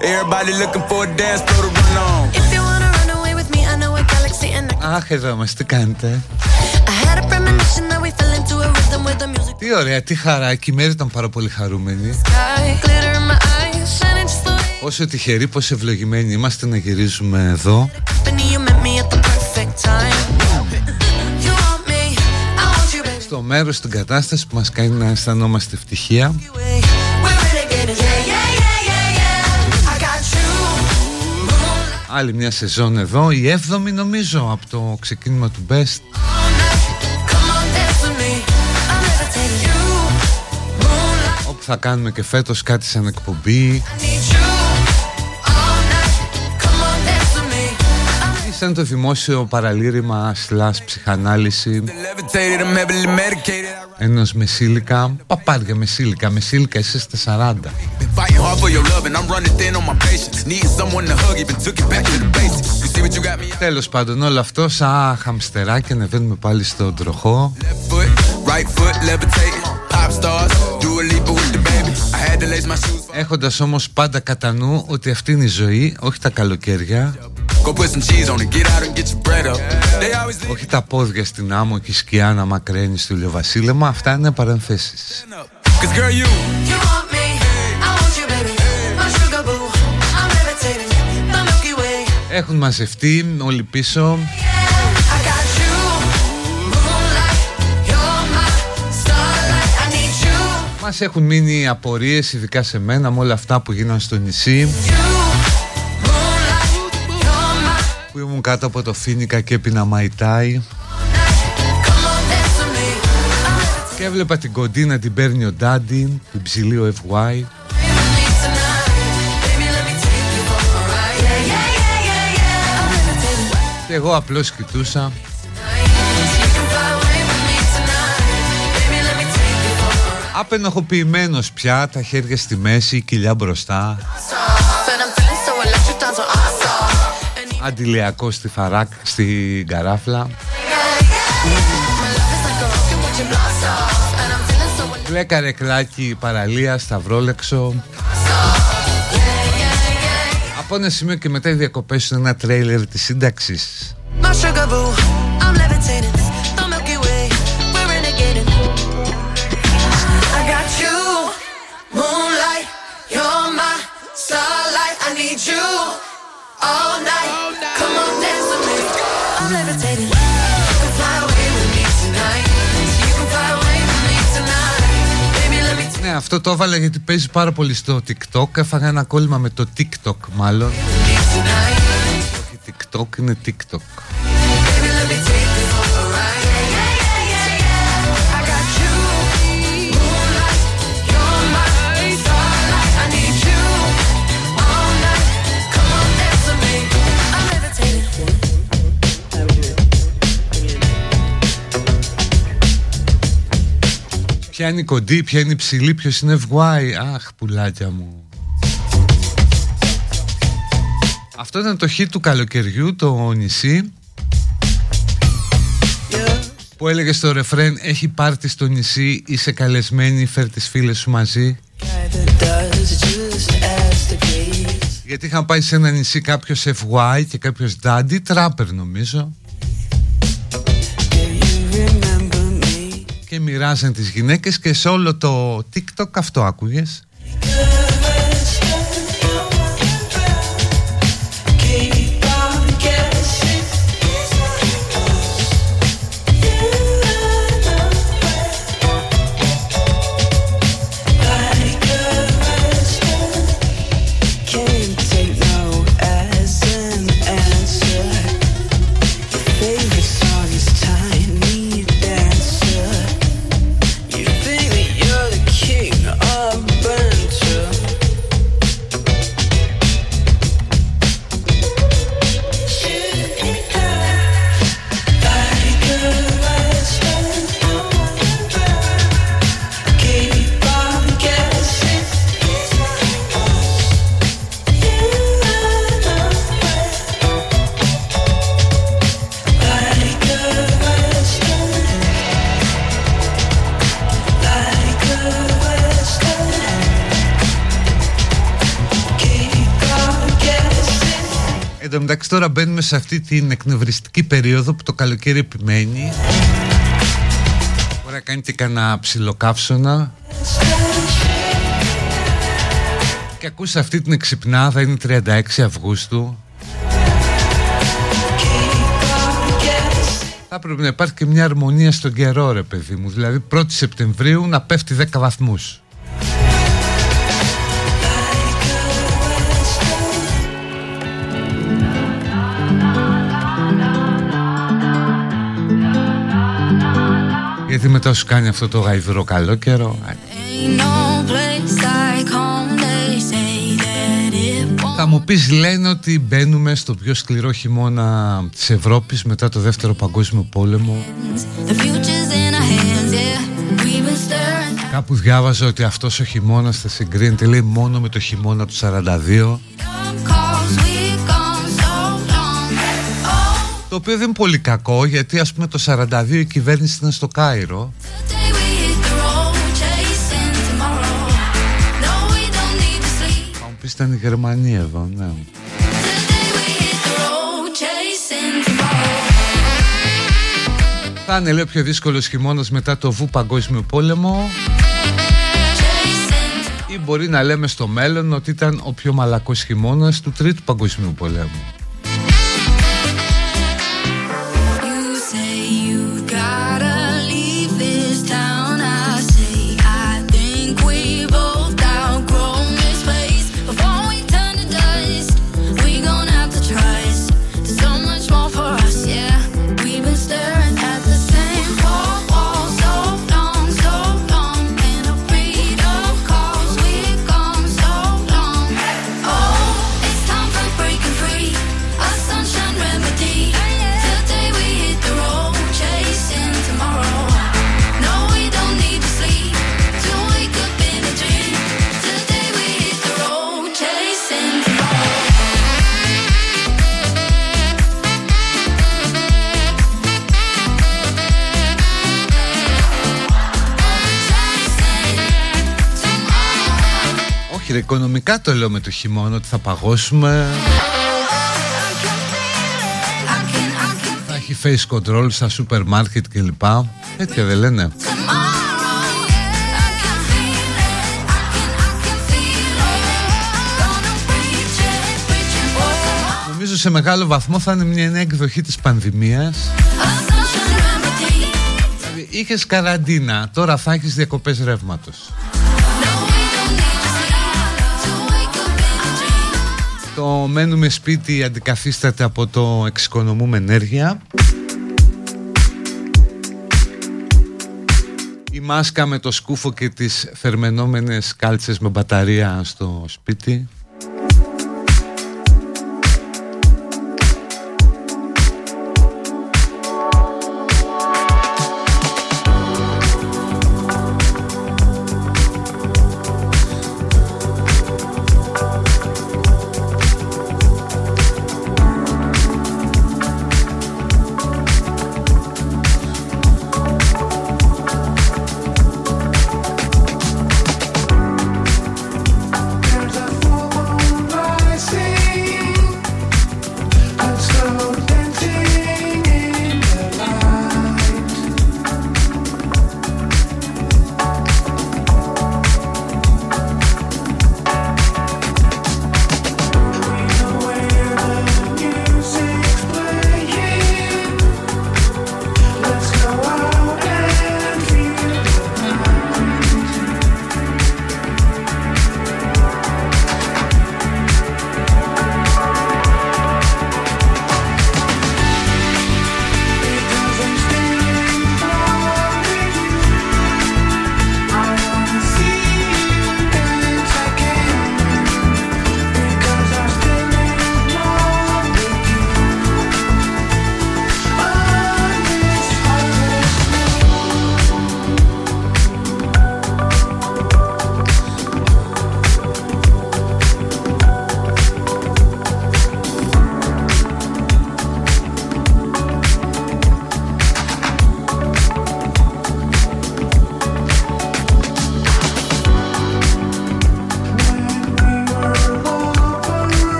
Everybody looking for a Αχ, εδώ κάνετε. Τι ωραία, τι χαρά. Και η Μέρη ήταν πάρα πολύ χαρούμενη. Πόσο τυχεροί, πόσο ευλογημένοι είμαστε να γυρίζουμε εδώ. Στο μέρος, στην κατάσταση που μας κάνει να αισθανόμαστε ευτυχία. Άλλη μια σεζόν εδώ, η 7η νομίζω από το ξεκίνημα του Best. Όπου θα κάνουμε και φέτος κάτι σαν εκπομπή. σαν το δημόσιο παραλήρημα σλάς ψυχανάλυση ενός μεσήλικα παπάρια μεσήλικα. Μεσήλικα εσύ στα 40 Τέλος πάντων όλο αυτό σαν χαμστεράκι ανεβαίνουμε πάλι στον τροχό. Έχοντας όμως πάντα κατά νου ότι αυτή είναι η ζωή, όχι τα καλοκαίρια όχι τα πόδια στην άμμο και η σκιά να μακραίνει στο ηλιοβασίλεμα Αυτά είναι παρενθέσεις. Έχουν μαζευτεί όλοι πίσω. Μας έχουν μείνει απορίες ειδικά σε μένα με όλα αυτά που γίνανε στο νησί που ήμουν κάτω από το φοίνικα και έπινα mai tai και έβλεπα την κοντή να την παίρνει ο Ντάντι την ψηλή ο FY και εγώ απλώς κοιτούσα. Απενοχοποιημένος πια, τα χέρια στη μέση, η κοιλιά μπροστά Αντιλιακό στη φαράκ, στην καράφλα Μπλε καρεκλάκι παραλία Σταυρόλεξο. Από ένα σημείο και μετά οι διακοπές είναι ένα τρέιλερ της σύνταξης Ναι, αυτό το έβαλα γιατί παίζει πάρα πολύ στο TikTok. Έφαγα ένα κόλλημα με το TikTok, μάλλον. Όχι TikTok, είναι TikTok. Ποια είναι η κοντή, ποια είναι η ψηλή, ποιος είναι ευγουάη. Αχ, πουλάκια μου. Αυτό ήταν το χ του καλοκαιριού, το νησί. Που έλεγε στο ρεφρέν Έχει πάρτι στο νησί Είσαι καλεσμένη Φέρ τις φίλες σου μαζί Γιατί είχαν πάει σε ένα νησί Κάποιος FY και κάποιος Daddy Trapper νομίζω και μοιράζαν τις γυναίκες και σε όλο το TikTok αυτό άκουγες; Εντάξει τώρα μπαίνουμε σε αυτή την εκνευριστική περίοδο που το καλοκαίρι επιμένει. Μπορεί να κάνετε κανένα ψιλοκαύσωνα. Και ακούς αυτή την εξυπνάδα είναι 36 Αυγούστου. Θα πρέπει να υπάρχει και μια αρμονία στον καιρό ρε παιδί μου. Δηλαδή 1η Σεπτεμβρίου να πέφτει 10 βαθμούς Γιατί μετά σου κάνει αυτό το γαϊδρό καλό καιρό. Θα μου πεις λένε ότι μπαίνουμε στο πιο σκληρό χειμώνα της Ευρώπης μετά το δεύτερο παγκόσμιο πόλεμο. Κάπου διάβαζα ότι αυτός ο χειμώνας θα συγκρίνεται λέει μόνο με το χειμώνα του 42 Το οποίο δεν είναι πολύ κακό γιατί ας πούμε το 42 η κυβέρνηση ήταν στο Κάιρο. Θα μου πεις ήταν η Γερμανία εδώ, ναι. Θα είναι λέει πιο δύσκολος χειμώνας μετά το βου παγκόσμιο πόλεμο. Ή μπορεί να λέμε στο μέλλον ότι ήταν ο πιο μαλακός χειμώνας του τρίτου παγκοσμίου πολέμου οικονομικά το λέω με το χειμώνα ότι θα παγώσουμε. Θα έχει face control στα σούπερ μάρκετ κλπ. Τέτοια δεν λένε. Νομίζω σε μεγάλο βαθμό θα είναι μια νέα εκδοχή της πανδημίας. Δηλαδή είχες καραντίνα, τώρα θα έχεις διακοπές ρεύματος Το μένουμε σπίτι αντικαθίσταται από το εξοικονομούμε ενέργεια Η μάσκα με το σκούφο και τις θερμενόμενες κάλτσες με μπαταρία στο σπίτι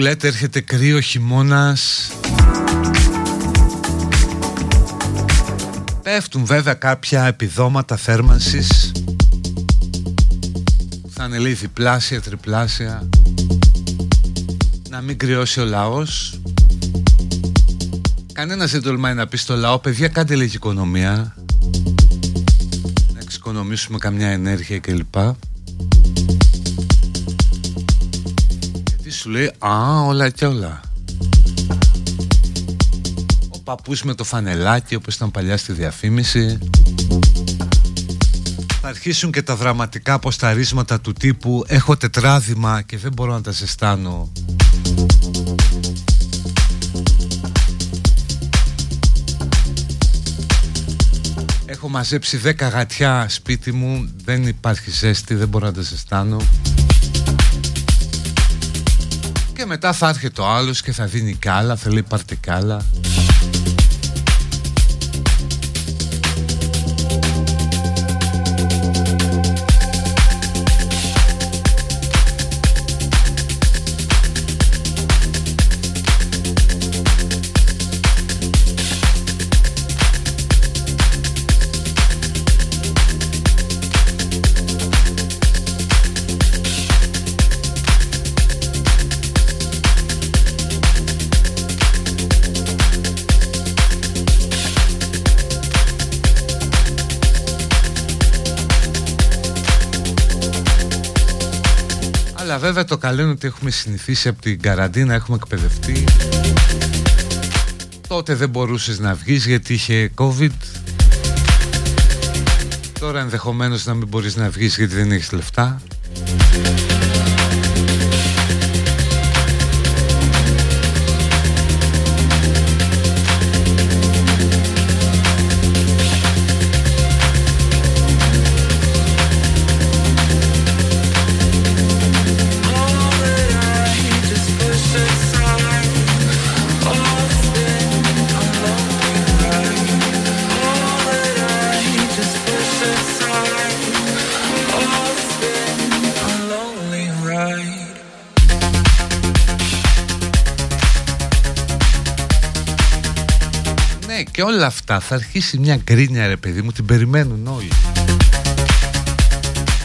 λέτε έρχεται κρύο χειμώνας. Πέφτουν βέβαια κάποια επιδόματα θέρμανσης. Θα είναι λέει διπλάσια, τριπλάσια. Να μην κρυώσει ο λαός. Κανένας δεν τολμάει να πει στο λαό παιδιά κάντε λίγη οικονομία. Να εξοικονομήσουμε καμιά ενέργεια κλπ σου λέει α όλα και όλα Ο παππούς με το φανελάκι όπως ήταν παλιά στη διαφήμιση. Θα αρχίσουν και τα δραματικά αποσταρίσματα του τύπου Έχω τετράδημα και δεν μπορώ να τα ζεστάνω Έχω μαζέψει 10 γατιά σπίτι μου Δεν υπάρχει ζέστη, δεν μπορώ να τα ζεστάνω Και μετά θα έρχεται ο άλλος και θα δίνει κάλα Θα λέει πάρτε κάλα καλό είναι ότι έχουμε συνηθίσει από την καραντίνα, έχουμε εκπαιδευτεί. Τότε δεν μπορούσες να βγεις γιατί είχε COVID. Τώρα ενδεχομένως να μην μπορείς να βγεις γιατί δεν έχεις λεφτά. Όλα αυτά θα αρχίσει μια γκρίνια ρε παιδί μου την περιμένουν όλοι.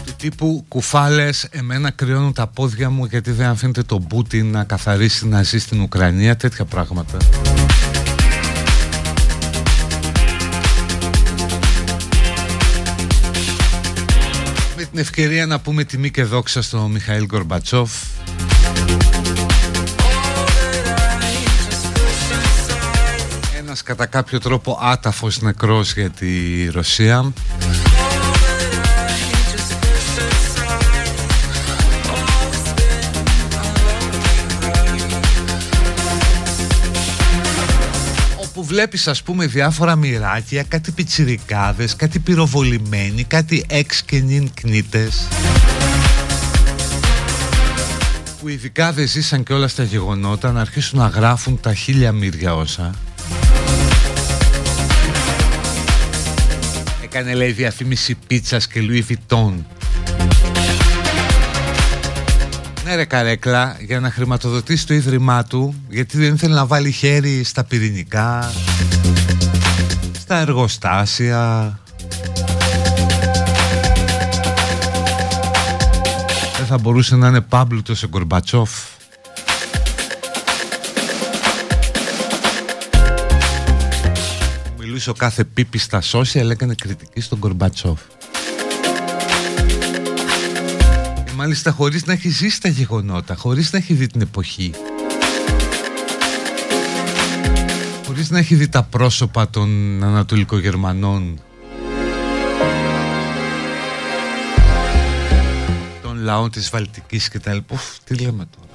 Του τύπου κουφάλες εμένα κρυώνουν τα πόδια μου γιατί δεν αφήνεται τον Πούτιν να καθαρίσει να ζει στην Ουκρανία τέτοια πράγματα. Με την ευκαιρία να πούμε τιμή και δόξα στον Μιχαήλ Γκορμπατσόφ κατά κάποιο τρόπο άταφος νεκρός για τη Ρωσία. Όπου βλέπεις ας πούμε διάφορα μοιράκια, κάτι πιτσιρικάδες, κάτι πυροβολημένοι, κάτι εξ και νυν κνήτες που ειδικά δεν ζήσαν και όλα στα γεγονότα να αρχίσουν να γράφουν τα χίλια μύρια όσα Έκανε λέει διαφήμιση πίτσας και Louis Vuitton. Ναι ρε καρέκλα για να χρηματοδοτήσει το ίδρυμά του γιατί δεν ήθελε να βάλει χέρι στα πυρηνικά στα εργοστάσια. Δεν θα μπορούσε να είναι πάμπλουτος ο Γκορμπατσόφ μιλούσε ο κάθε πίπη στα social έκανε κριτική στον Κορμπατσόφ. Και μάλιστα χωρίς να έχει ζήσει τα γεγονότα χωρίς να έχει δει την εποχή. Χωρίς να έχει δει τα πρόσωπα των Ανατολικογερμανών. Των λαών της Βαλτικής και τα λοιπά. Τι λέμε τώρα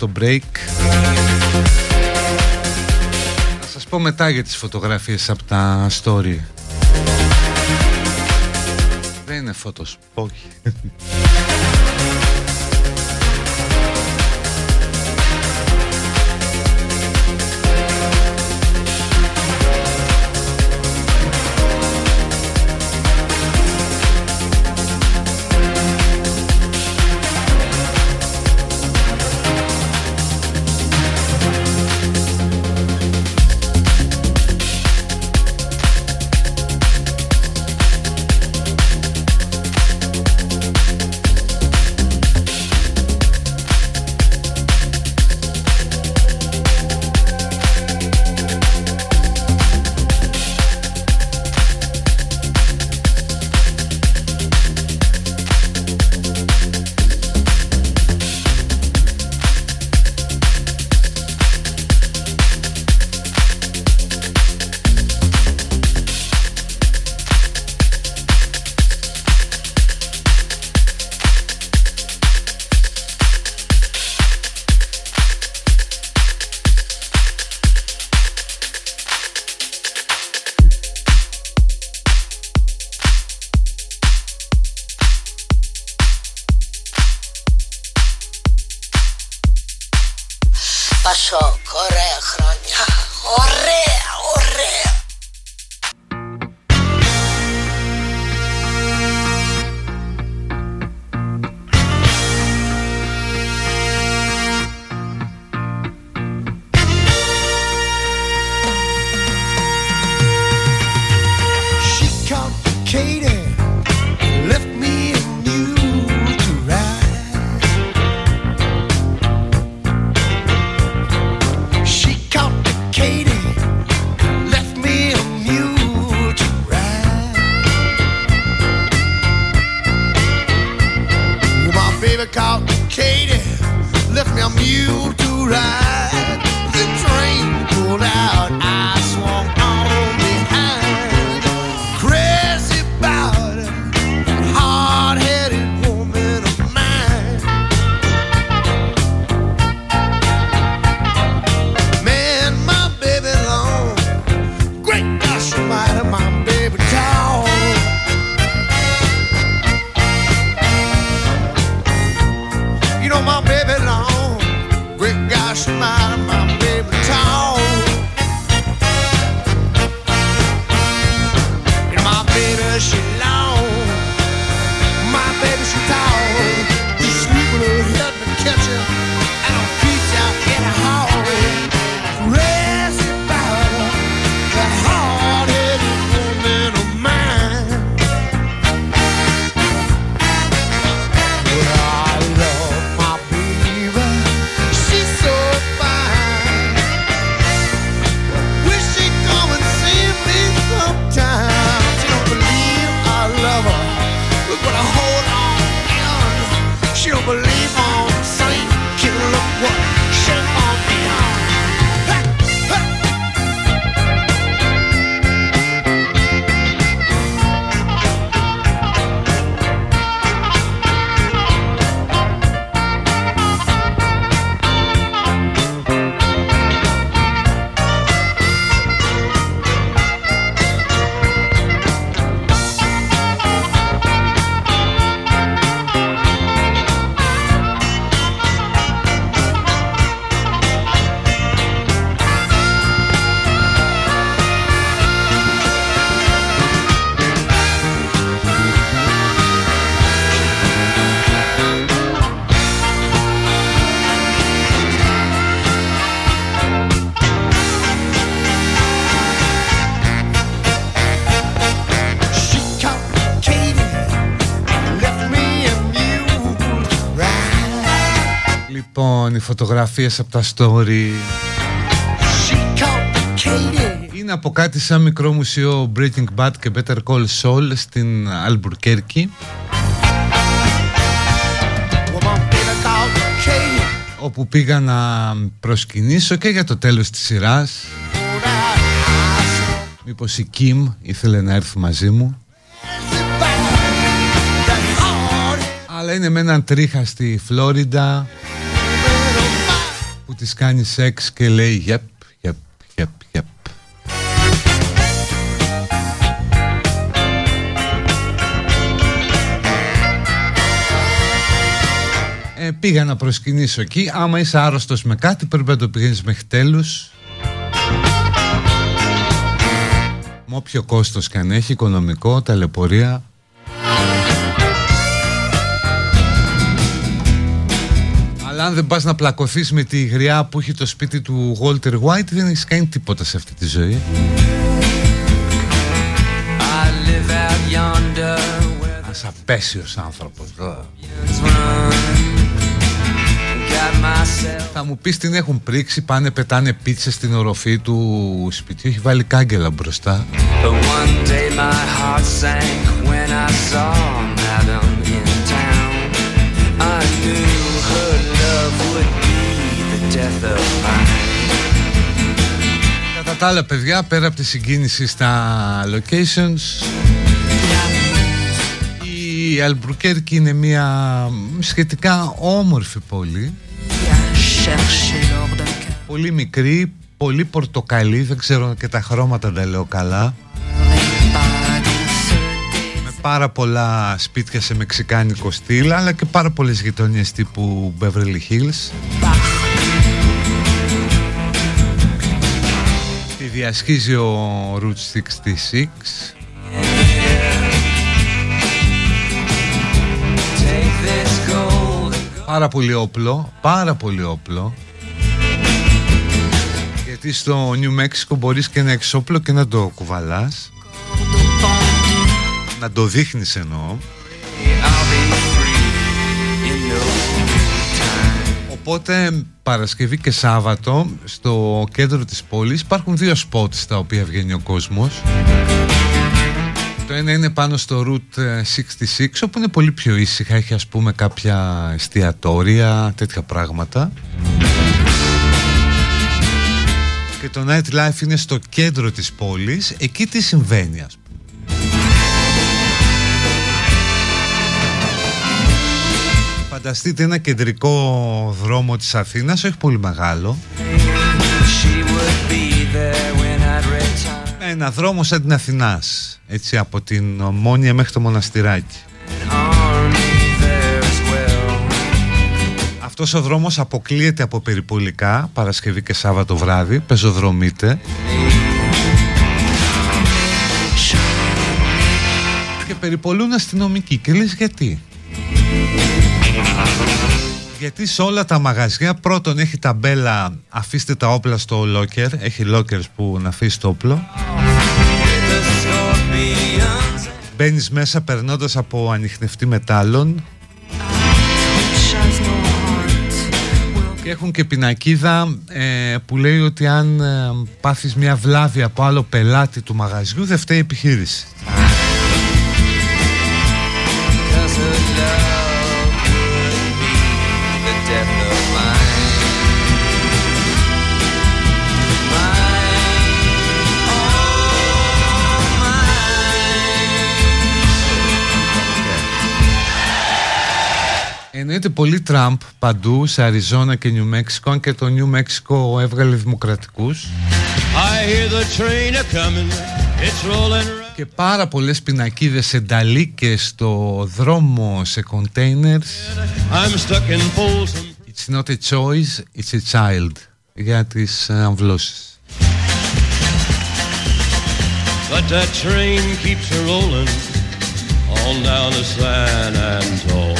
πρώτο break. Θα σας πω μετά για τις φωτογραφίες από τα story. Δεν είναι φωτος, όχι Πασόκ, ωραία χρόνια. Ωραία! Φωτογραφίες από τα story. Είναι από κάτι σαν μικρό μουσείο Breaking Bad και Better Call Saul στην Albuquerque όπου πήγα να προσκυνήσω και για το τέλος της σειράς. Μήπως η Kim ήθελε να έρθει μαζί μου. Αλλά είναι με έναν τρίχα στη Φλόριντα που της κάνει σεξ και λέει «Γεπ, γεπ, γεπ, γεπ». Ε, πήγα να προσκυνήσω εκεί. Άμα είσαι άρρωστος με κάτι πρέπει να το πηγαίνεις μέχρι τέλους. Με όποιο κόστος και αν έχει, οικονομικό, ταλαιπωρία. Αλλά αν δεν πας να πλακωθείς με τη γριά που έχει το σπίτι του Walter White δεν έχεις κάνει τίποτα σε αυτή τη ζωή. Ένας απέσιος άνθρωπος. Θα μου πεις την έχουν πρίξει Πάνε πετάνε πίτσες στην οροφή του σπιτιού Έχει βάλει κάγκελα μπροστά Κατά τα άλλα παιδιά Πέρα από τη συγκίνηση στα locations η Αλμπρουκέρκη είναι μια σχετικά όμορφη πόλη. Πολύ μικρή, πολύ πορτοκαλί, δεν ξέρω και τα χρώματα τα λέω καλά. Με πάρα πολλά σπίτια σε μεξικάνικο στυλ αλλά και πάρα πολλές γειτονιές τύπου Beverly Hills. Τη διασχίζει ο Route 66 Πάρα πολύ όπλο, πάρα πολύ όπλο. Γιατί στο Νιου Μέξικο μπορείς και ένα εξόπλο και να το κουβαλάς Να το δείχνεις εννοώ Οπότε Παρασκευή και Σάββατο στο κέντρο της πόλης υπάρχουν δύο σπότ στα οποία βγαίνει ο κόσμος το ένα είναι πάνω στο Route 66 όπου είναι πολύ πιο ήσυχα, έχει ας πούμε κάποια εστιατόρια, τέτοια πράγματα. Και το nightlife είναι στο κέντρο της πόλης, εκεί τι συμβαίνει ας πούμε. Φανταστείτε ένα κεντρικό δρόμο της Αθήνας, όχι πολύ μεγάλο. Ένα δρόμο σαν την Αθηνάς έτσι από την Μόνια μέχρι το Μοναστηράκι. Αυτός ο δρόμος αποκλείεται από περιπολικά Παρασκευή και Σάββατο βράδυ Πεζοδρομείται. Και περιπολούν αστυνομικοί. Και λες γιατί; Γιατί σε όλα τα μαγαζιά πρώτον έχει ταμπέλα αφήστε τα όπλα στο locker. Έχει lockers που να αφήσει το όπλο. Μπαίνεις μέσα περνώντας από ανοιχνευτή μετάλλων. Και έχουν και πινακίδα ε, που λέει ότι αν ε, πάθεις μια βλάβη από άλλο πελάτη του μαγαζιού δεν φταίει η επιχείρηση. Εννοείται πολύ Τραμπ παντού σε Αριζόνα και Νιου Μέξικο και το Νιου Μέξικο έβγαλε δημοκρατικούς. Και πάρα πολλές πινακίδες ενταλίκες στο δρόμο σε containers It's not a choice, it's a child για τις ε, αμβλώσεις. But that train keeps a rolling on down to San Antone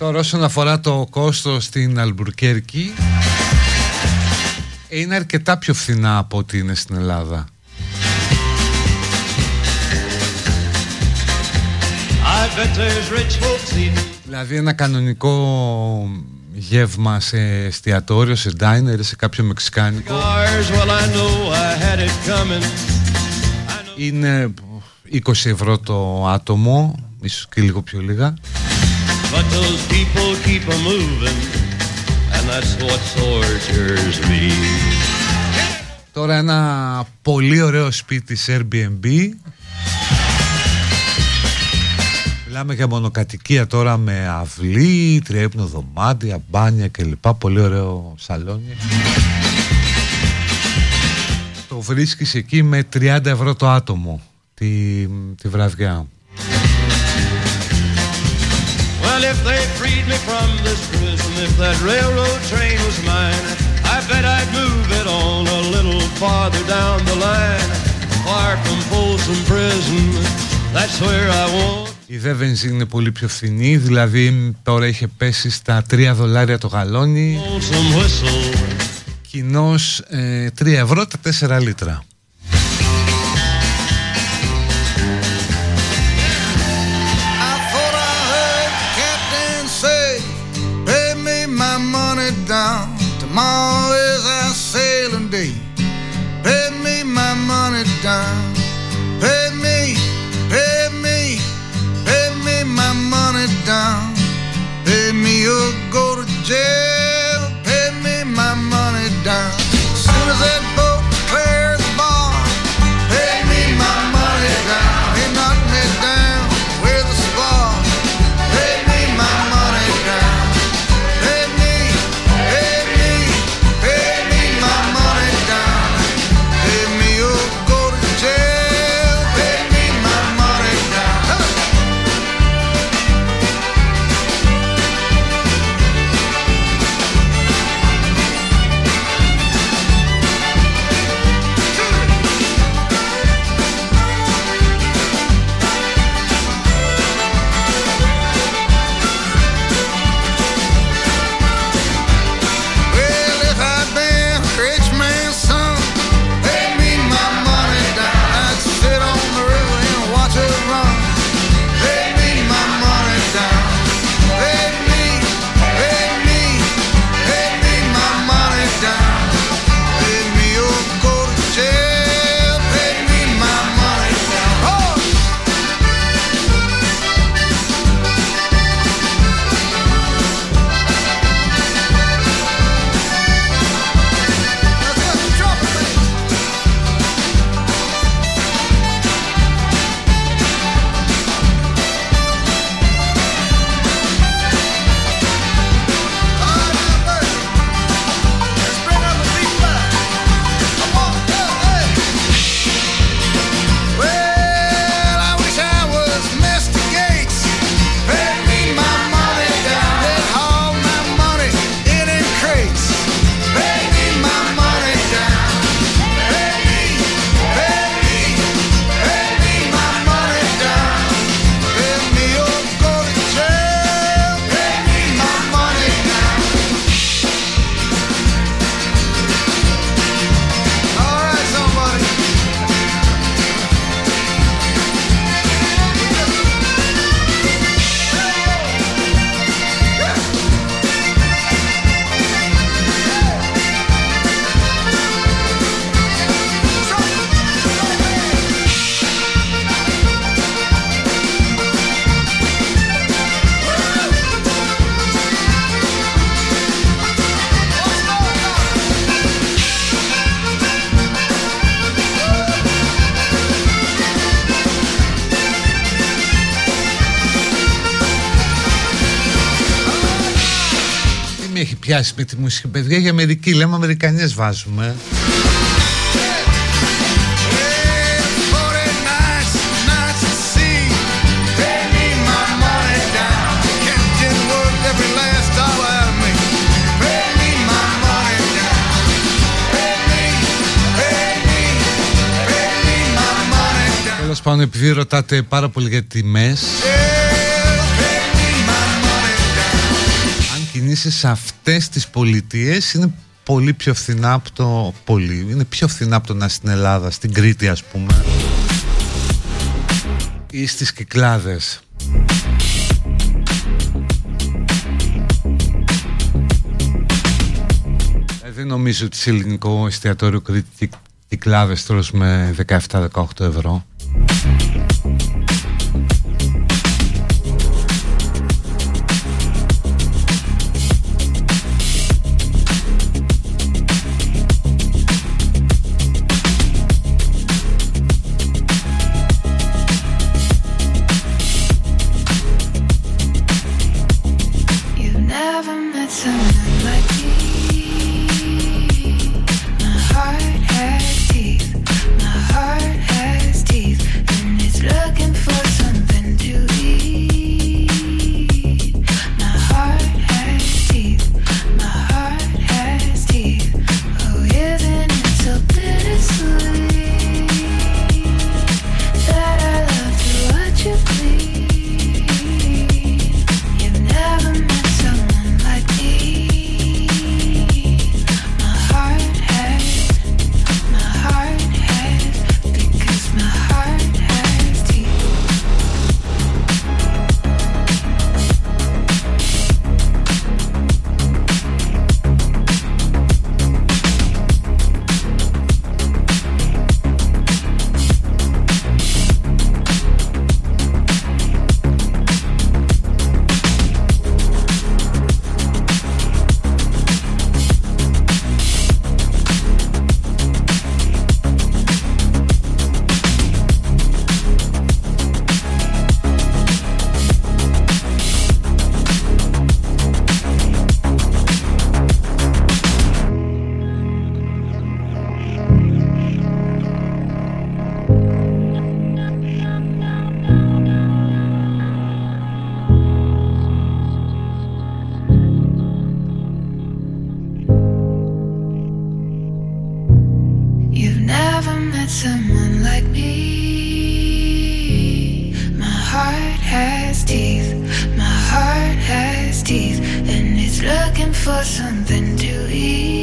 Τώρα όσον αφορά το κόστος στην Αλμπουρκέρκη είναι αρκετά πιο φθηνά από ό,τι είναι στην Ελλάδα. Δηλαδή ένα κανονικό γεύμα σε εστιατόριο, σε diner σε κάποιο μεξικάνικο είναι 20 ευρώ το άτομο, ίσως και λίγο πιο λίγα. But those people keep a moving And that's what tortures me Τώρα ένα πολύ ωραίο σπίτι σε Airbnb Μιλάμε για μονοκατοικία τώρα με αυλή, τριέπνο δωμάτια, μπάνια κλπ. Πολύ ωραίο σαλόνι. Το βρίσκεις εκεί με 30 ευρώ το άτομο τη, τη βραδιά. Well, if they freed me from this prison, if that railroad train was mine, I bet I'd move it on a little farther down the line. Far from Folsom Prison, that's where I want. Η δε βενζίνη είναι πολύ πιο φθηνή, δηλαδή τώρα είχε πέσει στα 3 δολάρια το γαλόνι. Κοινώς ε, 3 ευρώ τα 4 λίτρα. Πιάσει με τη μουσική παιδιά για Αμερική. Λέμε Αμερικανιές βάζουμε Τέλος πάντων επειδή ρωτάτε πάρα πολύ για τιμές πωλήσει σε αυτές τις πολιτείες είναι πολύ πιο φθηνά από το πολύ. Είναι πιο φθηνά από το να στην Ελλάδα, στην Κρήτη ας πούμε ή στις Κυκλάδες. Ε, δεν νομίζω ότι σε ελληνικό εστιατόριο Κρήτη κυκλάδες τρως με 17-18 ευρώ. met someone like me. My heart has teeth, my heart has teeth, and it's looking for something to eat.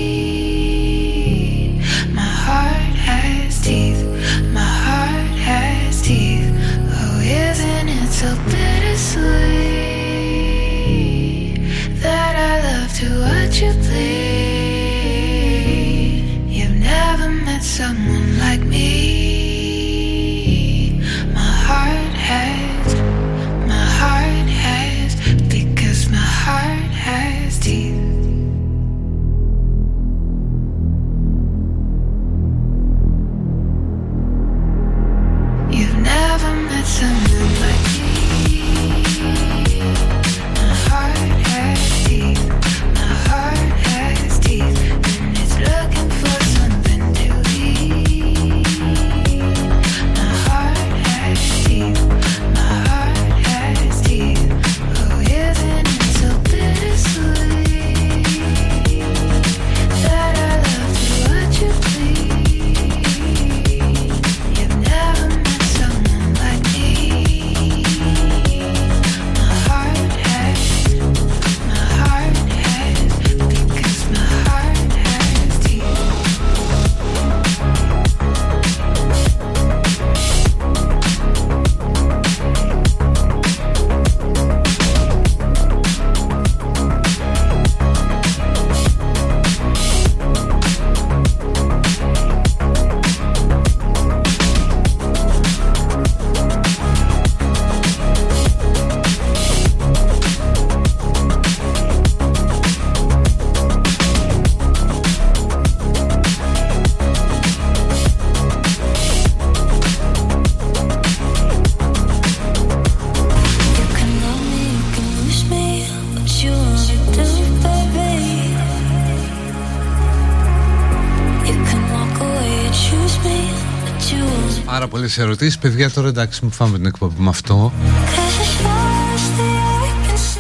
Άλλες ερωτήσεις. Παιδιά τώρα εντάξει μου φάμε την εκπομπή με αυτό.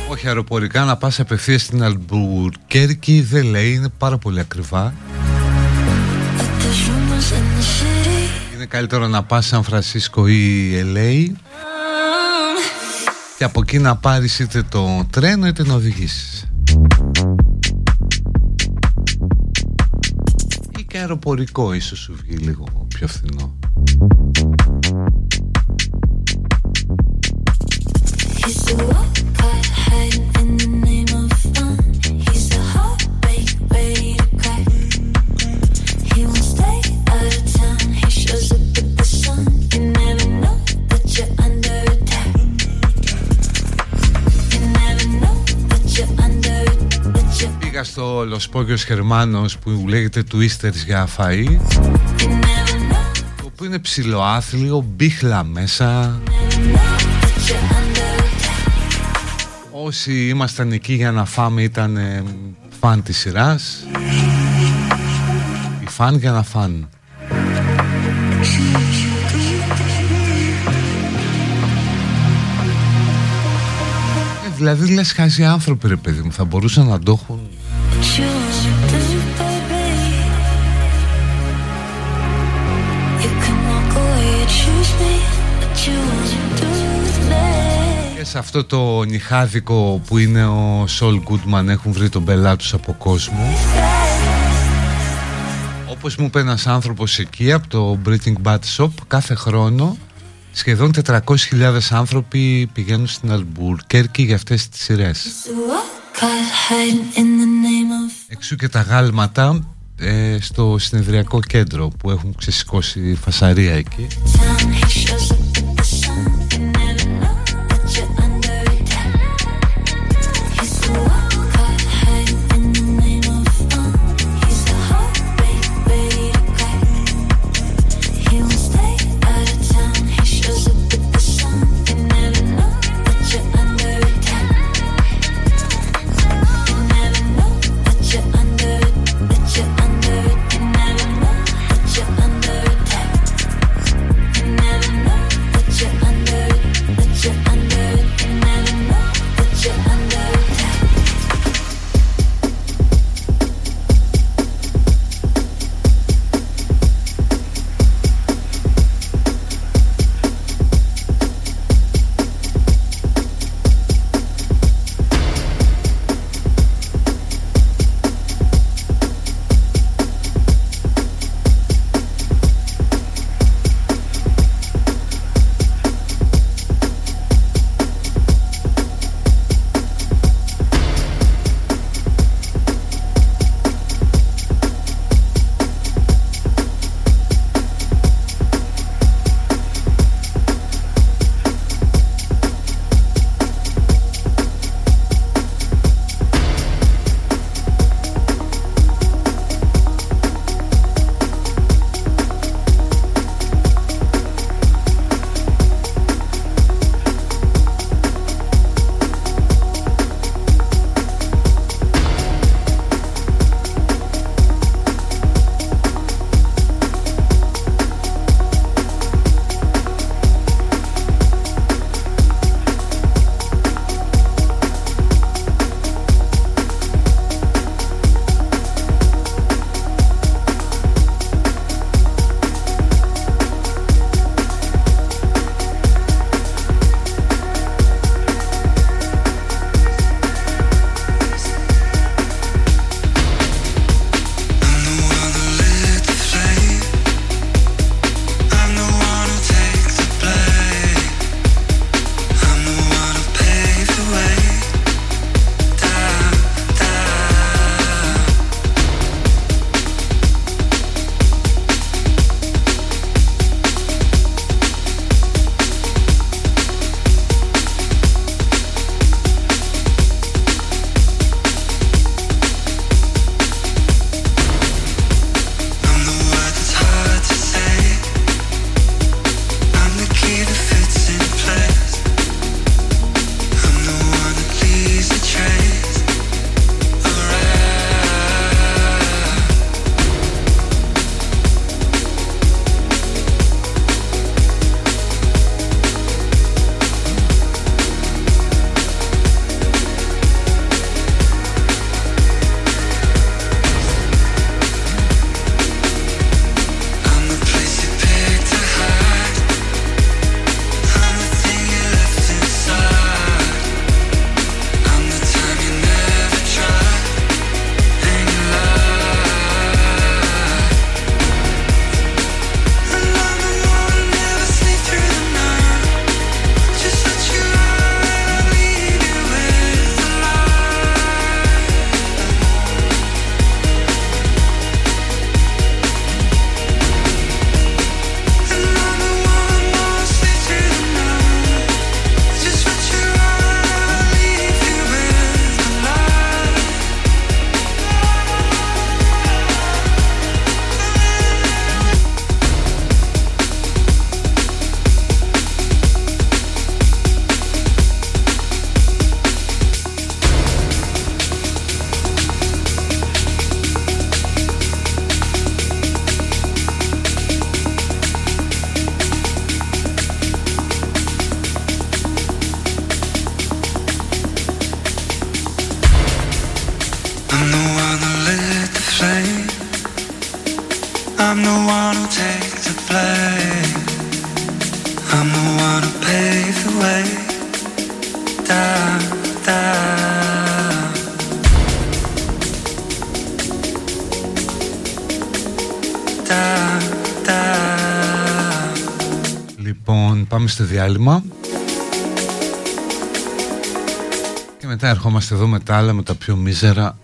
Όχι αεροπορικά να πας απευθείας στην Αλμπουρκέρκη. Δεν λέει είναι πάρα πολύ ακριβά. Είναι καλύτερο να πας Σαν Φρανσίσκο ή LA Και από εκεί να πάρεις είτε το τρένο είτε να οδηγήσεις. Ή και αεροπορικό ίσως σου βγει λίγο πιο φθηνό στο Λοσπόγιος Χερμάνος που λέγεται Twisters για φαΐ το οποίο είναι ψηλοάθλιο, μπίχλα μέσα. Όσοι ήμασταν εκεί για να φάμε ήταν φαν της σειράς. Οι φαν για να φαν ε, Δηλαδή λες χάζει άνθρωποι ρε παιδί μου Θα μπορούσαν να το έχουν; Και σε αυτό το νυχάδικο που είναι ο Σολ Γκούτμαν έχουν βρει τον πελά τους από κόσμο. Όπως μου είπε ένας άνθρωπος εκεί από το Breathing Bad Shop κάθε χρόνο σχεδόν 400.000 άνθρωποι πηγαίνουν στην Αλμπουρκέρκη για αυτές τις σειρές Εξού και τα γάλματα ε, στο συνεδριακό κέντρο που έχουν ξεσηκώσει φασαρία εκεί στο διάλειμμα. Και μετά ερχόμαστε εδώ με τα άλλα με τα πιο μίζερα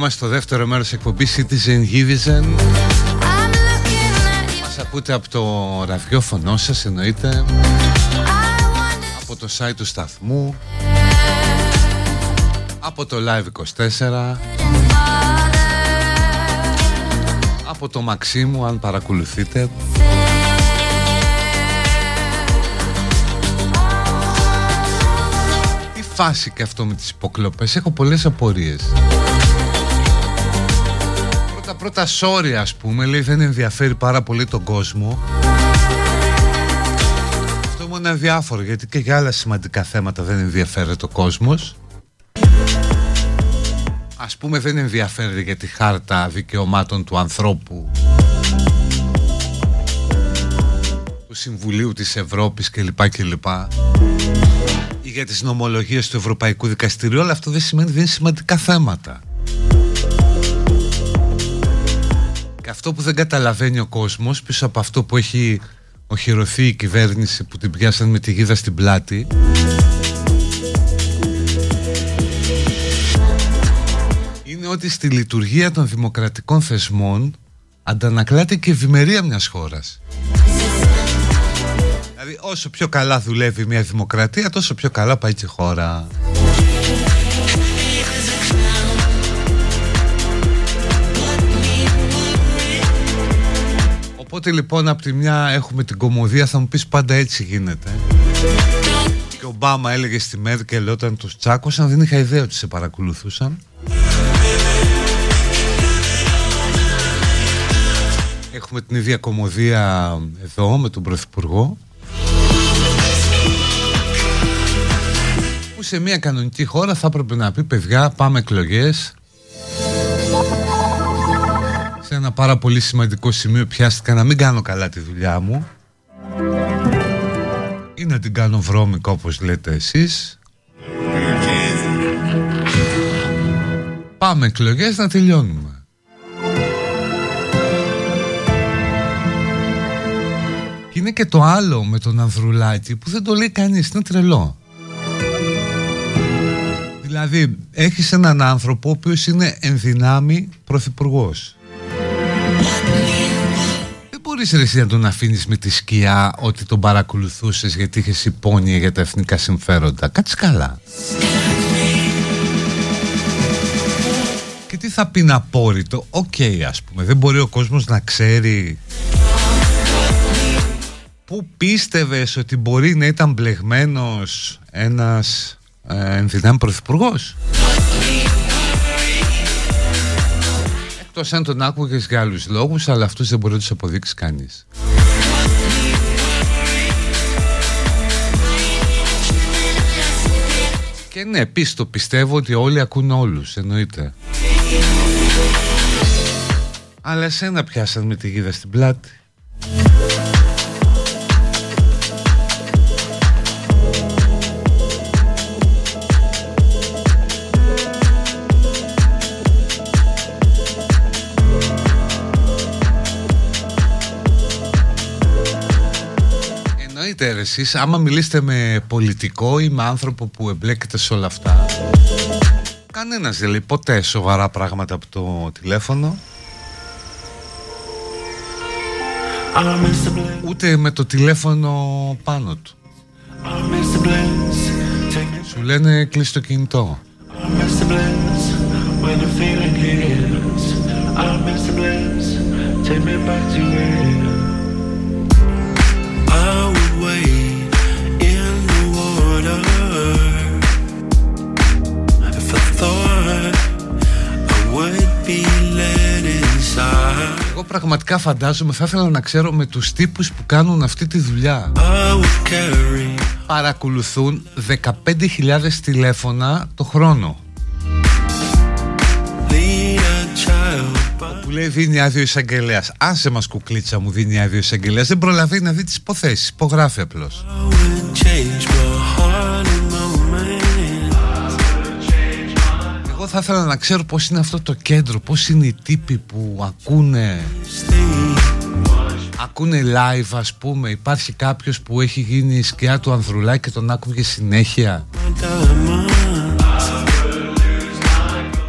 Πάμε στο δεύτερο μέρος εκπομπής Citizen Givizen Μας ακούτε από το ραδιόφωνο σας εννοείται. Από το site του σταθμού. Από το Live24 Από το Μαξίμου αν παρακολουθείτε. Τι φάση και αυτό με τις υποκλοπές. Έχω πολλές απορίες πρώτα sorry ας πούμε λέει δεν ενδιαφέρει πάρα πολύ τον κόσμο. Αυτό μου είναι αδιάφορο γιατί και για άλλα σημαντικά θέματα δεν ενδιαφέρει το κόσμος. Ας πούμε δεν ενδιαφέρει για τη χάρτα δικαιωμάτων του ανθρώπου του Συμβουλίου της Ευρώπης κλπ κλπ ή για τις νομολογίες του Ευρωπαϊκού Δικαστηρίου. Αλλά αυτό δεν σημαίνει ότι δεν είναι σημαντικά θέματα αυτό που δεν καταλαβαίνει ο κόσμος πίσω από αυτό που έχει οχυρωθεί η κυβέρνηση που την πιάσαν με τη γίδα στην πλάτη είναι ότι στη λειτουργία των δημοκρατικών θεσμών αντανακλάται και η ευημερία μιας χώρας. Δηλαδή όσο πιο καλά δουλεύει μια δημοκρατία τόσο πιο καλά πάει και η χώρα. Οπότε λοιπόν από τη μια έχουμε την κομμωδία θα μου πεις πάντα έτσι γίνεται. Και ο Ομπάμα έλεγε στη Μέρκελ όταν τους τσάκωσαν δεν είχα ιδέα ότι σε παρακολουθούσαν. Έχουμε την ίδια κομμωδία εδώ με τον Πρωθυπουργό. Που σε μια κανονική χώρα θα έπρεπε να πει παιδιά πάμε εκλογές ένα πάρα πολύ σημαντικό σημείο. Πιάστηκα να μην κάνω καλά τη δουλειά μου. Ή να την κάνω βρώμικο όπως λέτε εσείς. Πάμε εκλογές να τελειώνουμε. Και είναι και το άλλο με τον Ανδρουλάκη που δεν το λέει κανείς, είναι τρελό. Δηλαδή έχεις έναν άνθρωπο ο οποίος είναι ενδυνάμει πρωθυπουργός δεν μπορείς ρε εσύ να τον αφήνεις με τη σκιά ότι τον παρακολουθούσες γιατί είχες υπόνοια για τα εθνικά συμφέροντα. Κάτσε καλά. Και τι θα πει να απόρρητο. OK okay, ας πούμε. Δεν μπορεί ο κόσμος να ξέρει Πού πίστευες ότι μπορεί να ήταν μπλεγμένος ένας ε, εν δυνάμει πρωθυπουργός; Εκτός αν τον άκουγες για άλλους λόγους Αλλά αυτούς δεν μπορεί να τους αποδείξει κανείς Και ναι, επίσης το πιστεύω ότι όλοι ακούν όλους, εννοείται. Αλλά εσένα πιάσαν με τη γίδα στην πλάτη. Εννοείται εσείς άμα μιλήσετε με πολιτικό ή με άνθρωπο που εμπλέκεται σε όλα αυτά Κανένας δεν λέει ποτέ σοβαρά πράγματα από το τηλέφωνο. Ούτε με το τηλέφωνο πάνω του. Σου λένε κλείσει το κινητό. Take me back to Εγώ πραγματικά φαντάζομαι θα ήθελα να ξέρω με τους τύπους που κάνουν αυτή τη δουλειά Παρακολουθούν 15.000 τηλέφωνα το χρόνο Που λέει δίνει άδειο εισαγγελέας. Άσε μας κουκλίτσα μου δίνει άδειο εισαγγελέας. Δεν προλαβαίνει να δει τις υποθέσεις. Υπογράφει απλώς. Θα ήθελα να ξέρω πώς είναι αυτό το κέντρο, πώς είναι οι τύποι που ακούνε ακούνε live ας πούμε. Υπάρχει κάποιος που έχει γίνει η σκιά του Ανδρουλάκη και τον άκουγε συνέχεια.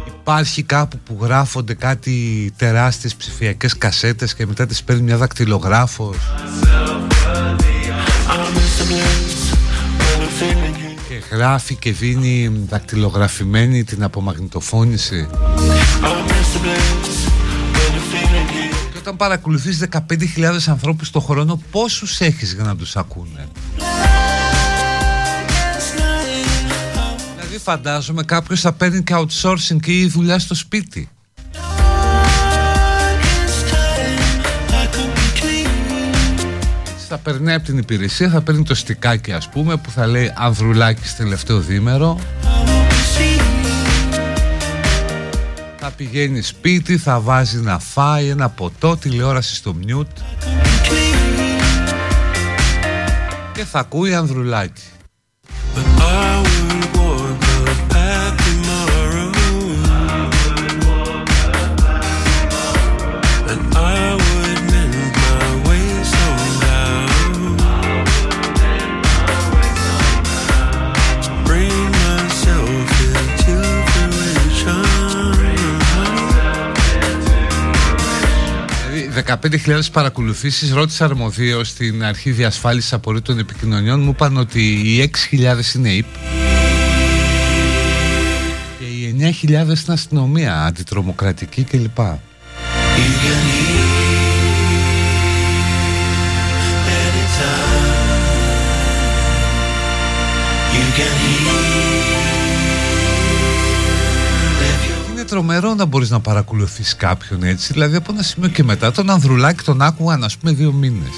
Υπάρχει κάπου που γράφονται κάτι τεράστιες ψηφιακές κασέτες και μετά τις παίρνει μια δακτυλογράφος γράφει και δίνει δακτυλογραφημένη την απομαγνητοφώνηση. Και όταν παρακολουθείς 15.000 ανθρώπους το χρόνο πόσους έχεις για να τους ακούνε; Δηλαδή φαντάζομαι κάποιος θα παίρνει και outsourcing και η δουλειά στο σπίτι θα παίρνει από την υπηρεσία, θα παίρνει το στικάκι ας πούμε που θα λέει Ανδρουλάκης στο τελευταίο δίμερο Θα πηγαίνει σπίτι, θα βάζει να φάει ένα ποτό, τηλεόρασης στο μιούτ. Και θα ακούει Ανδρουλάκη 15.000 παρακολουθήσεις ρώτησα αρμοδίως στην αρχή διασφάλισης απορρίτων επικοινωνιών μου είπαν ότι οι 6.000 είναι ΙΠ και οι 9.000 είναι αστυνομία αντιτρομοκρατική κλπ. Είναι τρομερό να μπορείς να παρακολουθείς κάποιον έτσι Δηλαδή από ένα σημείο και μετά Τον Ανδρουλάκη τον άκουγαν ας πούμε δύο μήνες.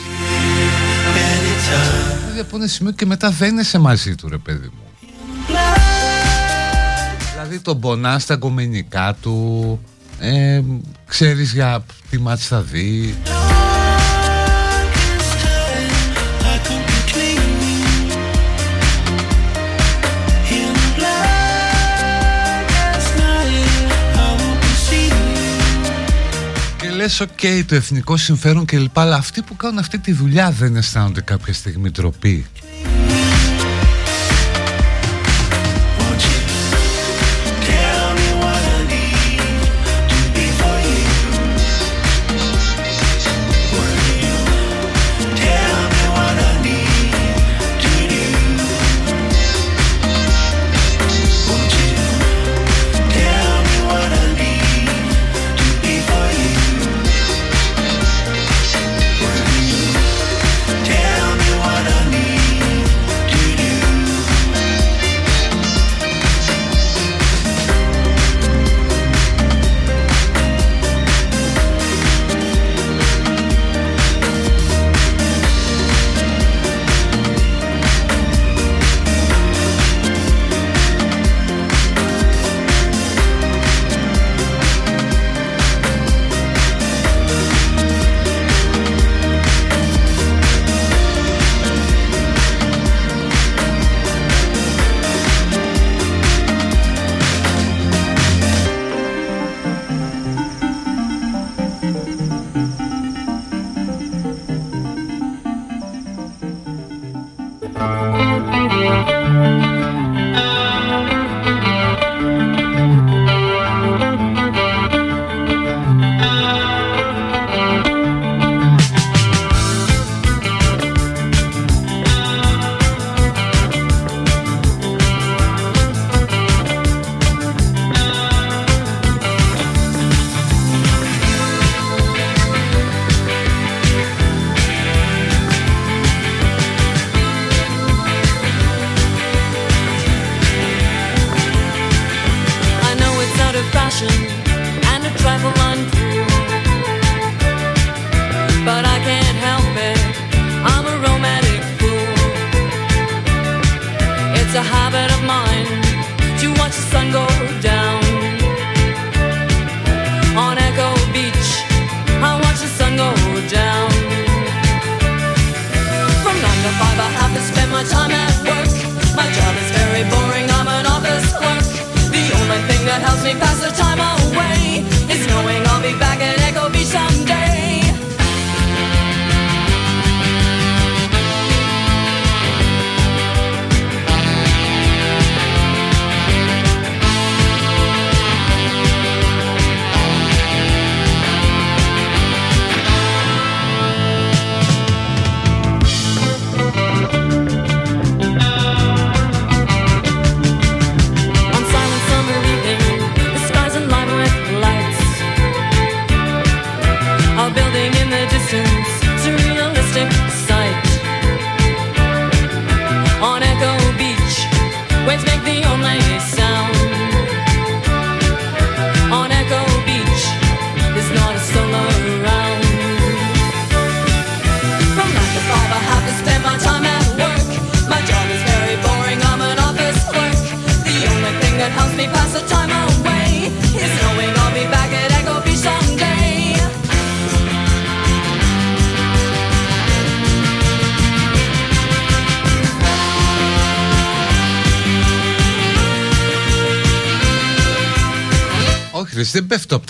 Δηλαδή από ένα σημείο και μετά δεν είσαι μαζί του ρε παιδί μου. Δηλαδή τον πονάς στα κομμενικά του ε, Ξέρεις για τι μάτς θα δει λες οκ το εθνικό συμφέρον και λοιπά Αλλά αυτοί που κάνουν αυτή τη δουλειά δεν αισθάνονται κάποια στιγμή ντροπή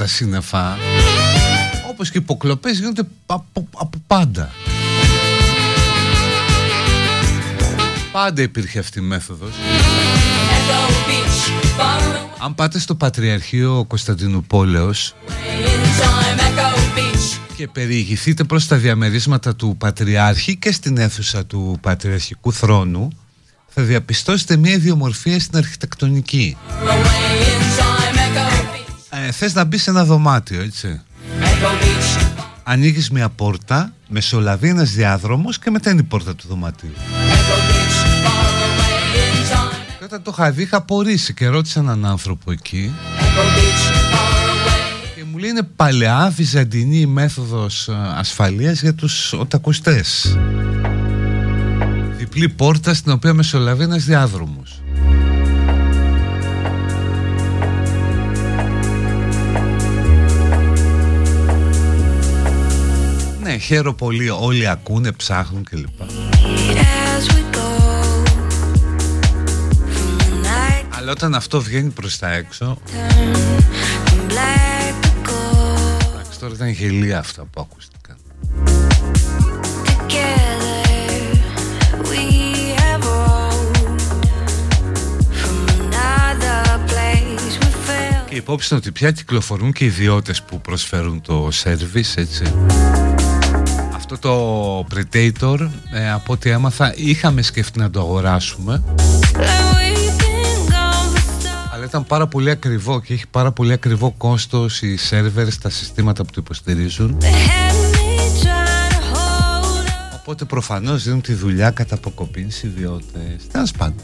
δεν πέφτω από τα σύννεφα. Όπως και οι υποκλοπές γίνονται από, από πάντα. Πάντα υπήρχε αυτή η μέθοδος. Αν πάτε στο Πατριαρχείο Κωνσταντινούπολεως και περιηγηθείτε προς τα διαμερίσματα του Πατριάρχη και στην αίθουσα του Πατριαρχικού Θρόνου θα διαπιστώσετε μια ιδιομορφία στην αρχιτεκτονική. Ε, θες να μπεις σε ένα δωμάτιο, έτσι. Ανοίγεις μια πόρτα, μεσολαβεί ένας διάδρομος και μετά είναι η πόρτα του δωματίου. Και όταν το είχα δει είχα απορρίσει και ρώτησα έναν άνθρωπο εκεί και μου λέει είναι παλαιά βυζαντινή μέθοδος ε, ασφαλείας για τους οτακουστές διπλή πόρτα στην οποία μεσολαβεί ένας διάδρομος. Χαίρο πολύ, όλοι ακούνε, ψάχνουν κλπ. Αλλά όταν αυτό βγαίνει προς τα έξω Εντάξει, τώρα ήταν γελία αυτά που ακούστηκαν Και υπόψη είναι ότι πια κυκλοφορούν και ιδιώτες που προσφέρουν το service, έτσι. Αυτό το Predator, ε, από ό,τι έμαθα, είχαμε σκεφτεί να το αγοράσουμε. Αλλά ήταν πάρα πολύ ακριβό και έχει πάρα πολύ ακριβό κόστος οι σερβερς τα συστήματα που το υποστηρίζουν. Οπότε προφανώς δίνουν τη δουλειά κατά αποκοπήν στις ιδιώτες. Τέλος πάντων.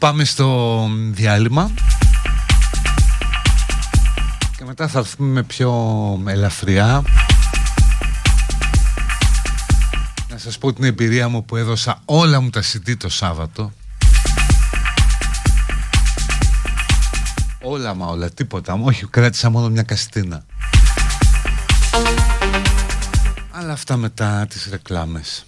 Πάμε στο διάλειμμα Και μετά θα έρθουμε με πιο ελαφριά Να σας πω την εμπειρία μου που έδωσα όλα μου τα CD το Σάββατο Όλα μα όλα, τίποτα. Όχι, κράτησα μόνο μια καστίνα. Αλλά αυτά μετά τις ρεκλάμες.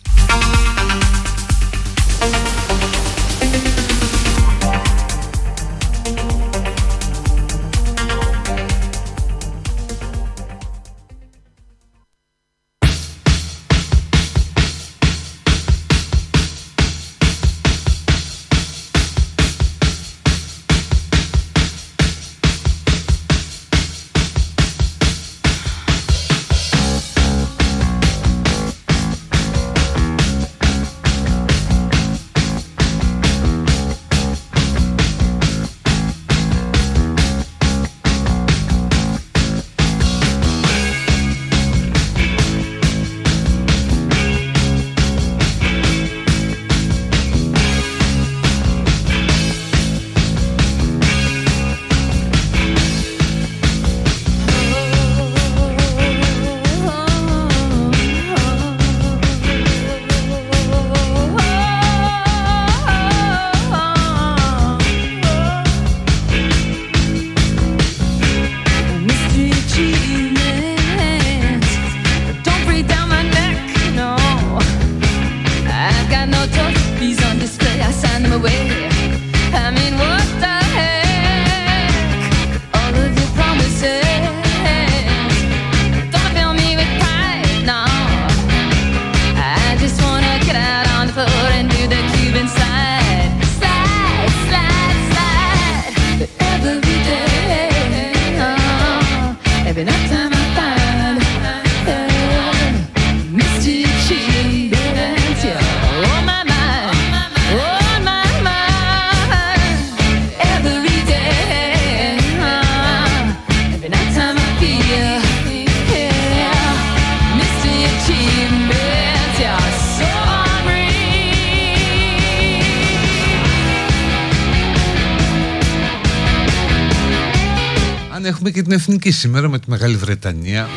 Εθνική σήμερα με τη Μεγάλη Βρετανία.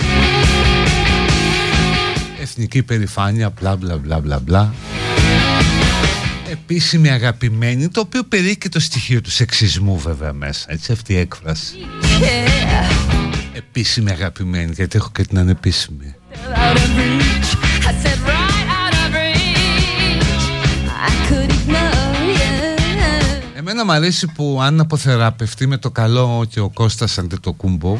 Εθνική περηφάνεια μπλα μπλα μπλα μπλα μπλα. Επίσημη αγαπημένη Το οποίο περιέχει και το στοιχείο του σεξισμού βέβαια μέσα. Έτσι αυτή η έκφραση. Επίσημη αγαπημένη Γιατί έχω και την ανεπίσημη Εμένα μου αρέσει που αν αποθεραπευτεί με το καλό και ο Κώστας Αντετοκούμπο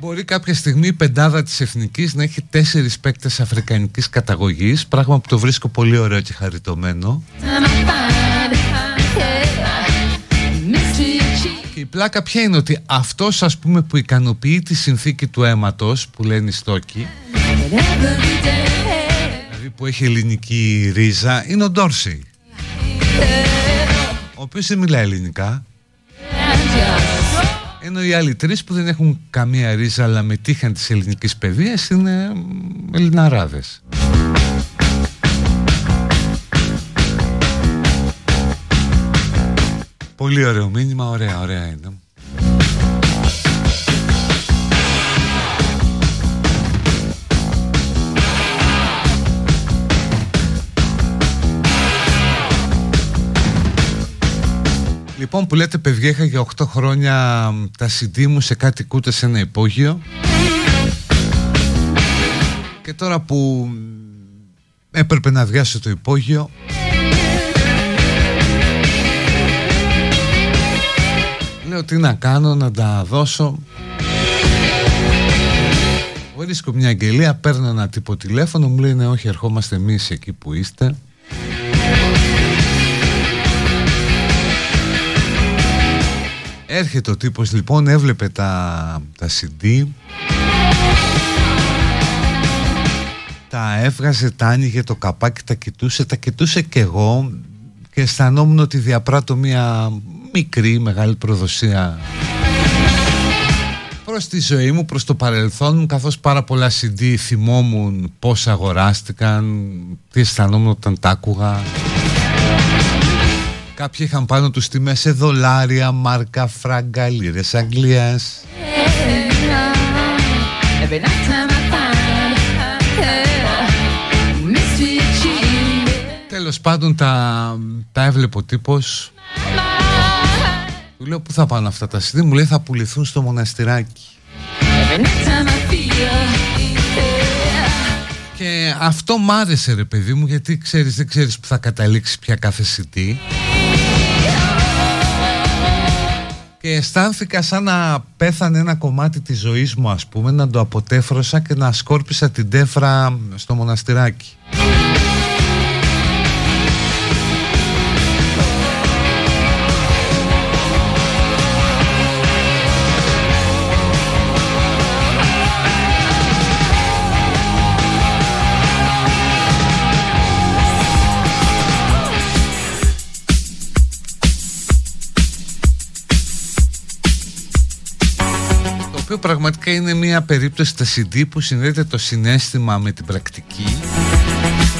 Μπορεί κάποια στιγμή η πεντάδα της Εθνικής να έχει τέσσερις παίκτες αφρικανικής καταγωγής Πράγμα που το βρίσκω πολύ ωραίο και χαριτωμένο. Και η πλάκα ποια είναι ότι αυτός ας πούμε που ικανοποιεί τη συνθήκη του αίματος που λένε οι στόκοι Δηλαδή που έχει ελληνική ρίζα είναι ο Ντόρσι ο οποίος δεν μιλάει ελληνικά. Ενώ οι άλλοι τρεις που δεν έχουν καμία ρίζα αλλά μετήχαν της ελληνικής παιδείας είναι ελληναράδες. Πολύ ωραίο μήνυμα, ωραία, ωραία είναι Λοιπόν που λέτε παιδιά είχα για 8 χρόνια τα CD μου σε κάτι κούτε σε ένα υπόγειο και τώρα που έπρεπε να αδειάσω το υπόγειο λέω τι να κάνω να τα δώσω Βρίσκω μια αγγελία, παίρνω ένα τύπο τηλέφωνο, μου λένε όχι ερχόμαστε εμείς εκεί που είστε Έρχεται ο τύπος λοιπόν, έβλεπε τα, τα CD Τα έβγαζε, τα άνοιγε το καπάκι, τα κοιτούσε, τα κοιτούσε και εγώ Και αισθανόμουν ότι διαπράττω μια μικρή μεγάλη προδοσία προς τη ζωή μου, προς το παρελθόν μου καθώς πάρα πολλά CD θυμόμουν πώς αγοράστηκαν, τι αισθανόμουν όταν τα άκουγα Κάποιοι είχαν πάνω τους τιμές σε δολάρια, μάρκα, φράγκα, λίρες Αγγλίας. Τέλος πάντων τα, τα έβλεπε ο τύπος. Του λέω που θα πάνε αυτά τα CD Μου λέει θα πουληθούν στο μοναστηράκι Και αυτό μ' άρεσε ρε παιδί μου Γιατί ξέρεις δεν ξέρεις που θα καταλήξει πια κάθε CD Και αισθάνθηκα σαν να πέθανε ένα κομμάτι της ζωής μου ας πούμε Να το αποτέφρωσα και να σκόρπισα την τέφρα στο μοναστηράκι πραγματικά είναι μια περίπτωση στα CD που συνδέεται το συνέστημα με την πρακτική.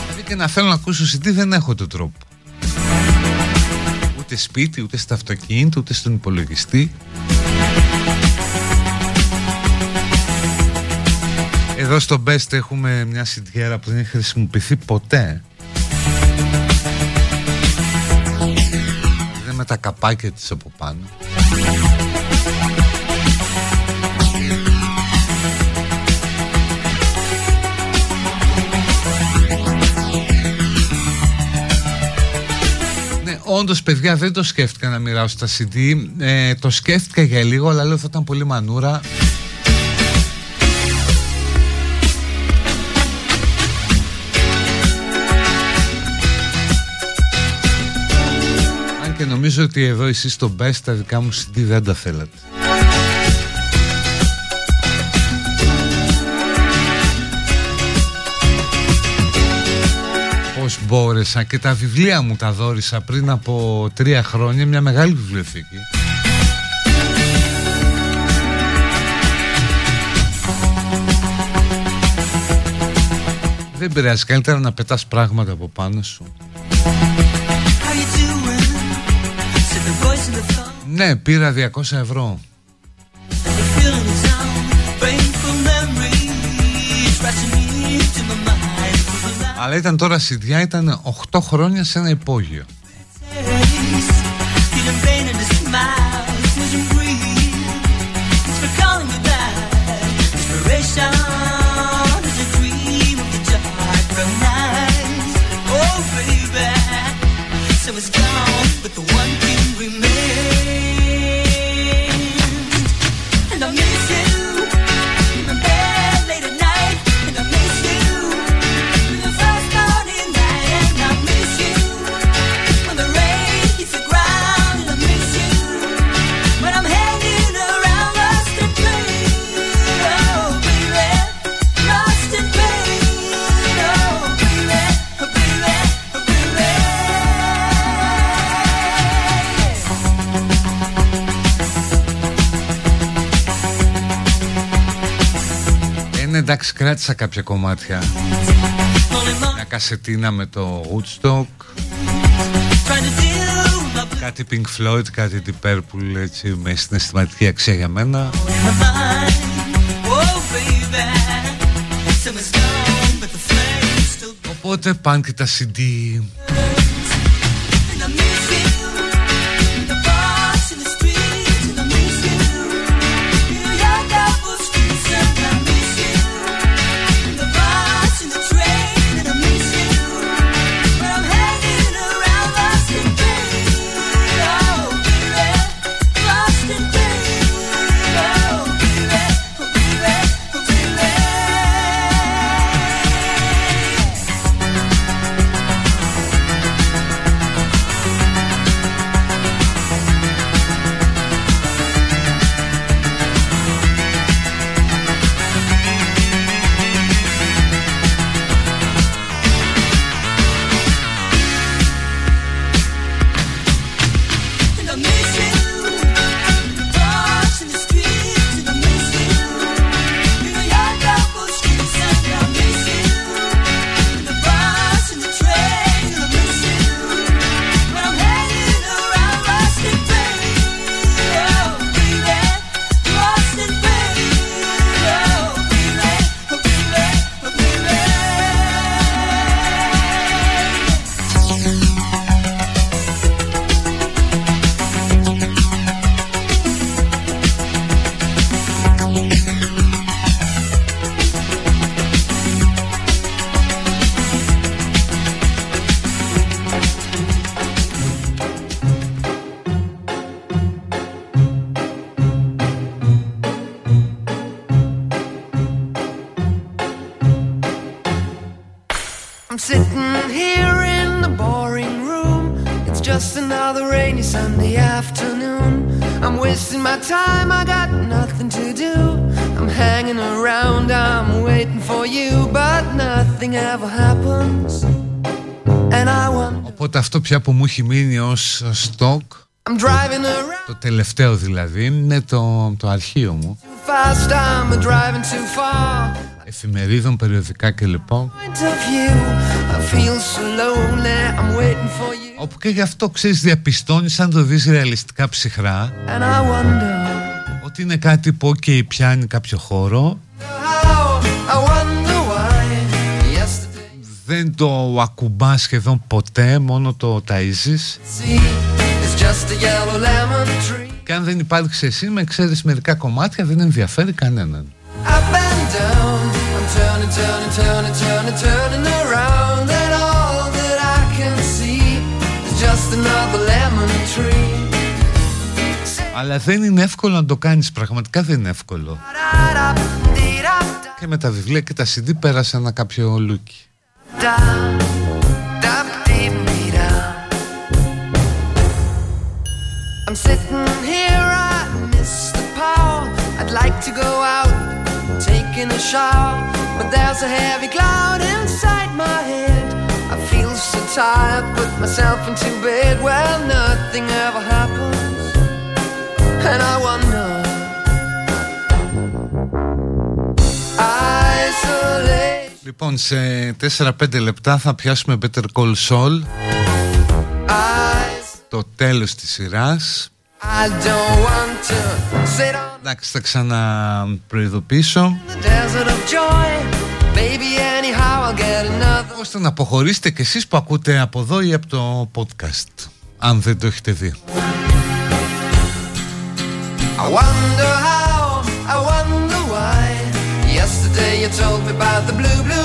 Δηλαδή και να θέλω να ακούσω CD δεν έχω τον τρόπο. Ούτε σπίτι, ούτε στα αυτοκίνητα, ούτε στον υπολογιστή. Εδώ στο Best έχουμε μια συντιέρα που δεν έχει χρησιμοποιηθεί ποτέ. Δεν με τα καπάκια της από πάνω όντως, παιδιά, δεν το σκέφτηκα να μοιράσω τα CD. Ε, το σκέφτηκα για λίγο, αλλά λέω θα ήταν πολύ μανούρα. Αν και νομίζω ότι εδώ εσείς στο best τα δικά μου CD δεν τα θέλατε. Μπόρεσα και τα βιβλία μου τα δόρισα πριν από τρία χρόνια μια μεγάλη βιβλιοθήκη. Δεν πειράζει καλύτερα να πετάς πράγματα από πάνω σου. Ναι πήρα 200 ευρώ Αλλά ήταν τώρα σιδιά, ήταν 8 χρόνια σε ένα υπόγειο. εντάξει κράτησα κάποια κομμάτια. Μια κασετίνα με το Woodstock. Κάτι Pink Floyd, κάτι Deep Purple έτσι, με συναισθηματική αξία για μένα. Οπότε πάνε και τα CD έχει μείνει ως στόκ. I'm driving around. Το τελευταίο δηλαδή είναι το, το αρχείο μου. Too fast, I'm driving too far. Εφημερίδων, περιοδικά κλπ. Point of view, I feel so lonely, I'm waiting for you. Όπου και γι' αυτό ξέρεις διαπιστώνεις αν το δεις ρεαλιστικά ψυχρά And I wonder Ότι είναι κάτι που ok πιάνει κάποιο χώρο Δεν το ακουμπά σχεδόν ποτέ Μόνο το ταΐζεις see, it's just a yellow lemon tree. Και αν δεν υπάρχει εσύ με ξέρεις μερικά κομμάτια Δεν ενδιαφέρει κανέναν Up and down, I'm turning, turning, turning, turning, turning around, and all that I can see is just another lemon tree. Αλλά δεν είναι εύκολο να το κάνεις Πραγματικά δεν είναι εύκολο Da-da-da-dee-da-da, Και με τα βιβλία και τα CD πέρασε ένα κάποιο λούκι da-da-dee-dee-da. I'm sitting here, I miss the power. I'd like to go out, taking a shower, but there's a heavy cloud inside my head. I feel so tired, put myself into bed where nothing ever happens, and I wonder. Isolate. Λοιπόν, σε 4-5 λεπτά θα πιάσουμε Better Call Sol. Το τέλος της σειράς. Εντάξει, θα ξαναπροειδοποιήσω. Ωστε να αποχωρήσετε κι εσείς που ακούτε από εδώ ή από το podcast. Αν δεν το έχετε δει. Μου αρέσει, εγώ δεν ξέρω γιατί.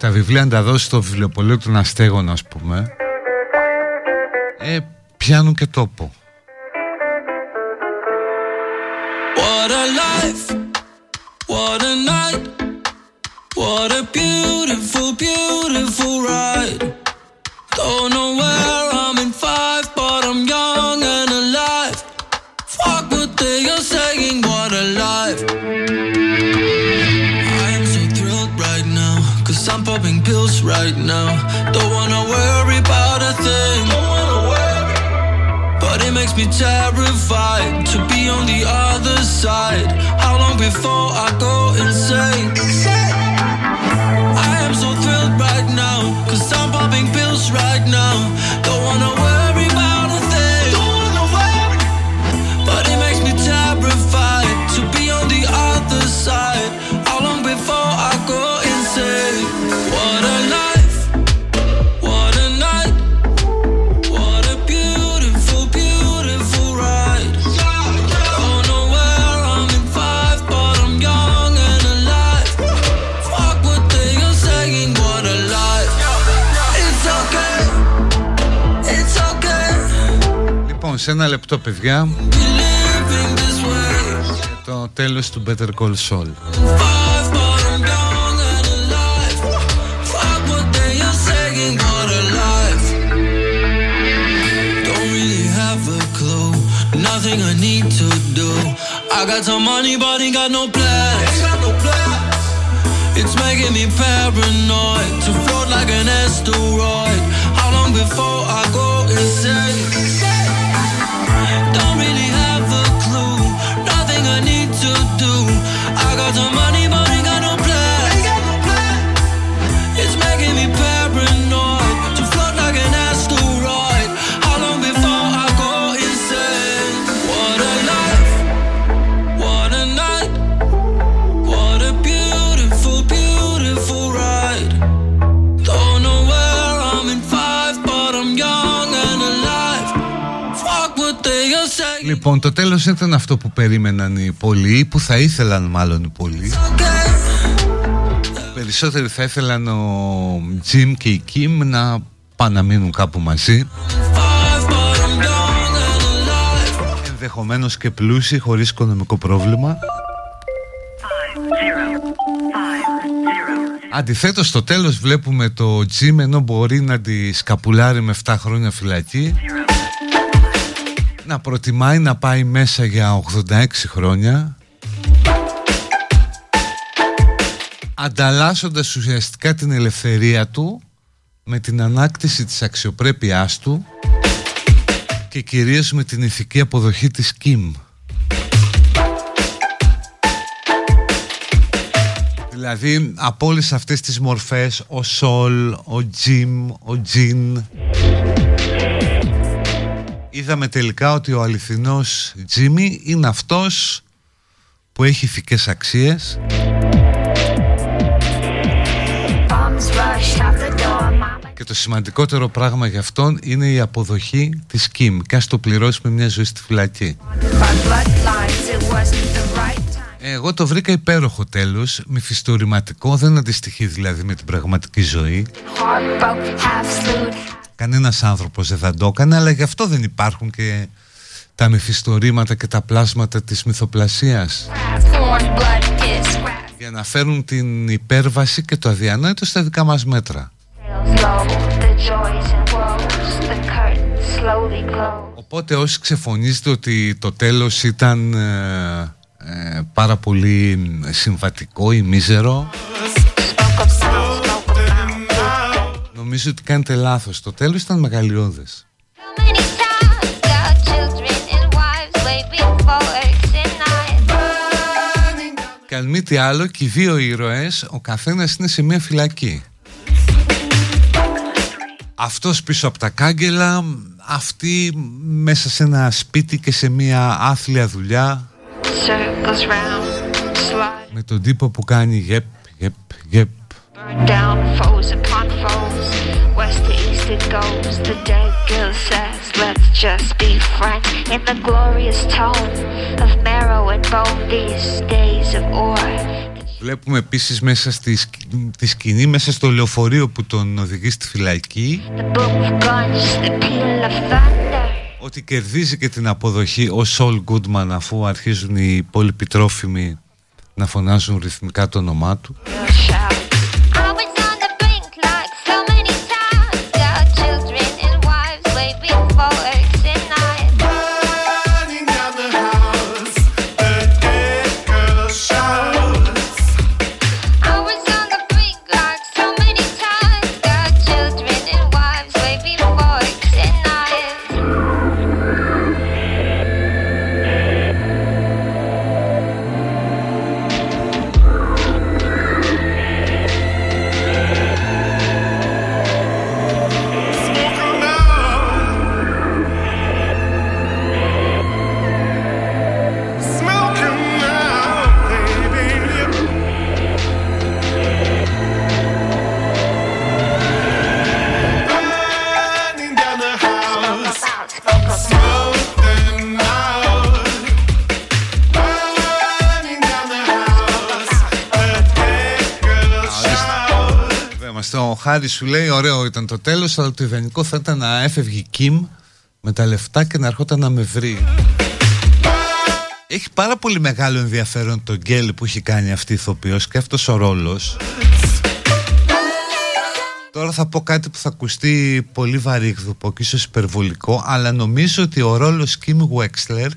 τα βιβλία να τα δώσει στο βιβλιοπωλείο των Αστέγων ας πούμε ε, πιάνουν και τόπο What a life, what a night, what a beautiful, beautiful ride. Don't know where popping pills right now. Don't wanna worry about a thing. But it makes me terrified to be on the other side. How long before I go insane? σε ένα λεπτό παιδιά Be living this way. για το τέλος του Better Call Saul Five, but I'm young and alive. Fuck what they are saying, what a life. Don't really have a clue. Nothing I need to do. I got some money, but ain't got no plans. It's making me paranoid to float like an asteroid. How long before I go insane? Λοιπόν, το τέλος ήταν αυτό που περίμεναν οι πολλοί, που θα ήθελαν μάλλον οι πολλοί. Περισσότεροι θα ήθελαν ο Τζιμ και η Κιμ να πάνε να μείνουν κάπου μαζί. Ενδεχομένως και πλούσιοι χωρίς οικονομικό πρόβλημα. Αντιθέτως στο τέλος βλέπουμε το Τζιμ ενώ μπορεί να τη σκαπουλάρει με 7 χρόνια φυλακή να προτιμάει να πάει μέσα για 86 χρόνια ανταλλάσσοντας ουσιαστικά την ελευθερία του με την ανάκτηση της αξιοπρέπειάς του και κυρίως με την ηθική αποδοχή της Κιμ. Δηλαδή από όλες αυτές τις μορφές ο Σολ, ο Τζιμ, ο Τζιν είδαμε τελικά ότι ο αληθινός Τζίμι είναι αυτός που έχει ηθικές αξίες. Και το σημαντικότερο πράγμα για αυτόν είναι η αποδοχή της Κιμ. Και ας το πληρώσουμε μια ζωή στη φυλακή. Εγώ το βρήκα υπέροχο τέλος, μυθιστορηματικό, δεν αντιστοιχεί δηλαδή με την πραγματική ζωή. Κανένας άνθρωπος δεν θα το έκανε, αλλά γι' αυτό δεν υπάρχουν και τα μυθιστορήματα και τα πλάσματα της μυθοπλασίας. Για να φέρουν την υπέρβαση και το αδιανόητο στα δικά μας μέτρα. Οπότε όσοι ξεφωνίζετε ότι το τέλος ήταν ε, ε, πάρα πολύ συμβατικό ή μίζερο Νομίζω ότι κάνετε λάθος. Το τέλος ήταν μεγαλειώδες. Και αν μη τι άλλο και οι δύο ήρωες Ο καθένας είναι σε μια φυλακή. Αυτός πίσω από τα κάγκελα Αυτή μέσα σε ένα σπίτι και σε μια άθλια δουλειά. Με τον τύπο που κάνει γεπ, γεπ, γεπ. down it goes. The dead girl says, Let's just be friends. In the glorious tone of marrow and bone, these days of ore. Βλέπουμε επίσης μέσα στη, τη σκηνή, μέσα στο λεωφορείο που τον οδηγεί στη φυλακή ότι κερδίζει και την αποδοχή ο Σολ Γκούντμαν αφού αρχίζουν οι πολυπιτρόφιμοι να φωνάζουν ρυθμικά το όνομά του. Χάρη σου λέει ωραίο ήταν το τέλος αλλά το ιδανικό θα ήταν να έφευγε η Κιμ με τα λεφτά και να ερχόταν να με βρει έχει πάρα πολύ μεγάλο ενδιαφέρον το γκέλ που έχει κάνει αυτή η ηθοποιός και αυτός ο ρόλος Τώρα θα πω κάτι που θα ακουστεί πολύ βαρύγδουπο και ίσως υπερβολικό αλλά νομίζω ότι ο ρόλος Kim Wexler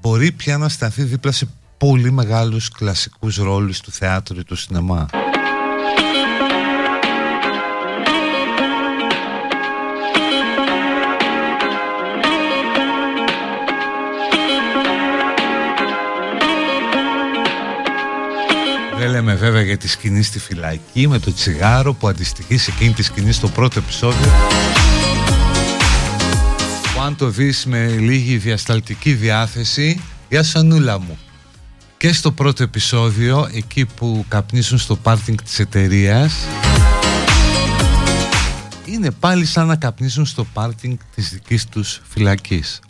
μπορεί πια να σταθεί δίπλα σε πολύ μεγάλους κλασικούς ρόλους του θεάτρου ή του σινεμά. Για τη σκηνή στη φυλακή με το τσιγάρο που αντιστοιχεί σε εκείνη τη σκηνή στο πρώτο επεισόδιο. Που αν το δεις με λίγη διασταλτική διάθεση. Για σανούλα μου. Και στο πρώτο επεισόδιο εκεί που καπνίσουν στο πάρτινγκ της εταιρείας. είναι πάλι σαν να καπνίσουν στο πάρτινγκ της δικής τους φυλακής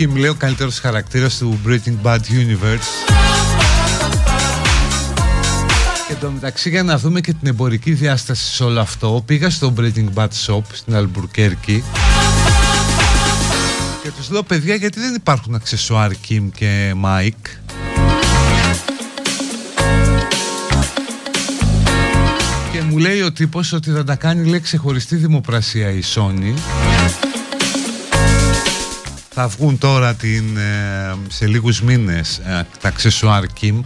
Kim λέει ο καλύτερος χαρακτήρας του Breaking Bad Universe. Και το μεταξύ για να δούμε και την εμπορική διάσταση σε όλο αυτό Πήγα στο Breaking Bad Shop στην Αλμπουρκέρκη Και τους λέω παιδιά γιατί δεν υπάρχουν αξεσουάρ Kim και Mike; Και μου λέει ο τύπος ότι θα τα κάνει λέει ξεχωριστή δημοπρασία η Sony θα βγουν τώρα την, ε, σε λίγους μήνες ε, τα αξεσουάρ Kim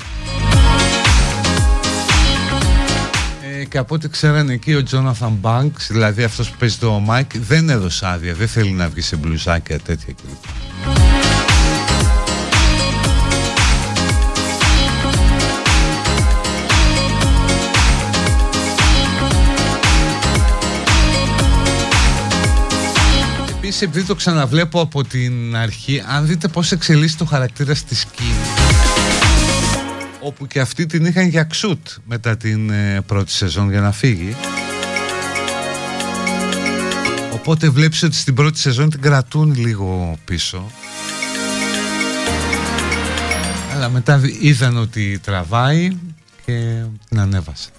ε, και από ό,τι ξέρανε εκεί ο Jonathan Banks δηλαδή αυτός που παίζει το Mike δεν έδωσε άδεια δεν θέλει να βγει σε μπλουζάκια τέτοια κλπ Επίσης επειδή το ξαναβλέπω από την αρχή Αν δείτε πως εξελίσσει το χαρακτήρας στη σκηνή Όπου και αυτή την είχαν για ξούτ Μετά την ε, πρώτη σεζόν για να φύγει Οπότε βλέπεις ότι στην πρώτη σεζόν την κρατούν λίγο πίσω. Αλλά μετά είδαν ότι τραβάει και την ανέβασαν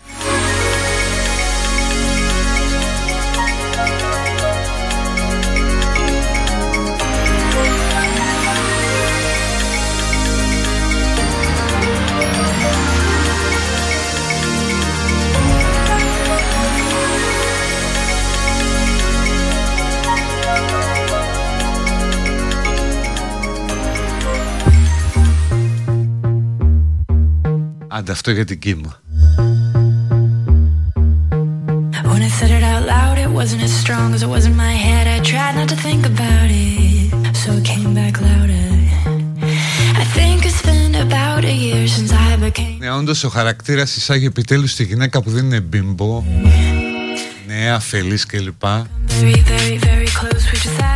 Άντε αυτό για την κύμα. When I said it out loud, it wasn't as strong as it was in my head. I tried not to think about it, so it came back louder. I think it's been about a year since I became. Ναι, όντως ο χαρακτήρας εισάγει επιτέλους τη γυναίκα που δεν είναι μπίμπο, νέα, αφελής κλπ. Very, very, very close, we decided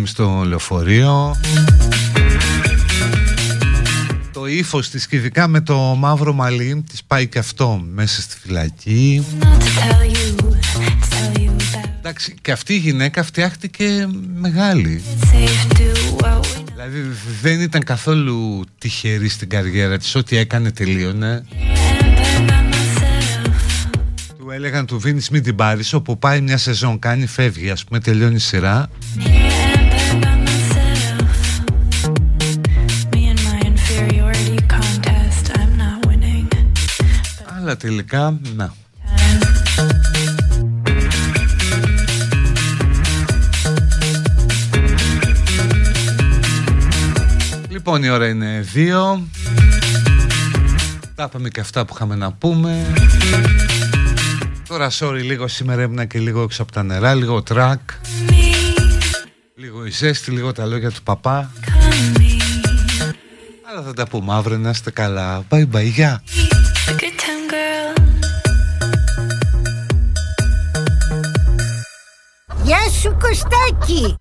κλάμα της Κιμ στο λεωφορείο. Το ύφος της και ειδικά με το μαύρο μαλλί της πάει και αυτό μέσα στη φυλακή. Εντάξει και αυτή η γυναίκα φτιάχτηκε μεγάλη. Δηλαδή δεν ήταν καθόλου τυχερή στην καριέρα της Ό,τι έκανε τελείωνε. Έλεγαν του Βίνις μην την πάρεις όπου πάει μια σεζόν κάνει φεύγει ας πούμε τελειώνει η σειρά αλλά τελικά να. Λοιπόν η ώρα είναι δύο. Τα είπαμε και αυτά που είχαμε να πούμε. Τώρα sorry λίγο σήμερα έμεινα και λίγο έξω από τα νερά Λίγο τρακ. Λίγο η ζέστη, λίγο τα λόγια του παπά. Αλλά θα τα πούμε αύριο να είστε καλά. Bye bye, γεια Γεια σου Κωστάκη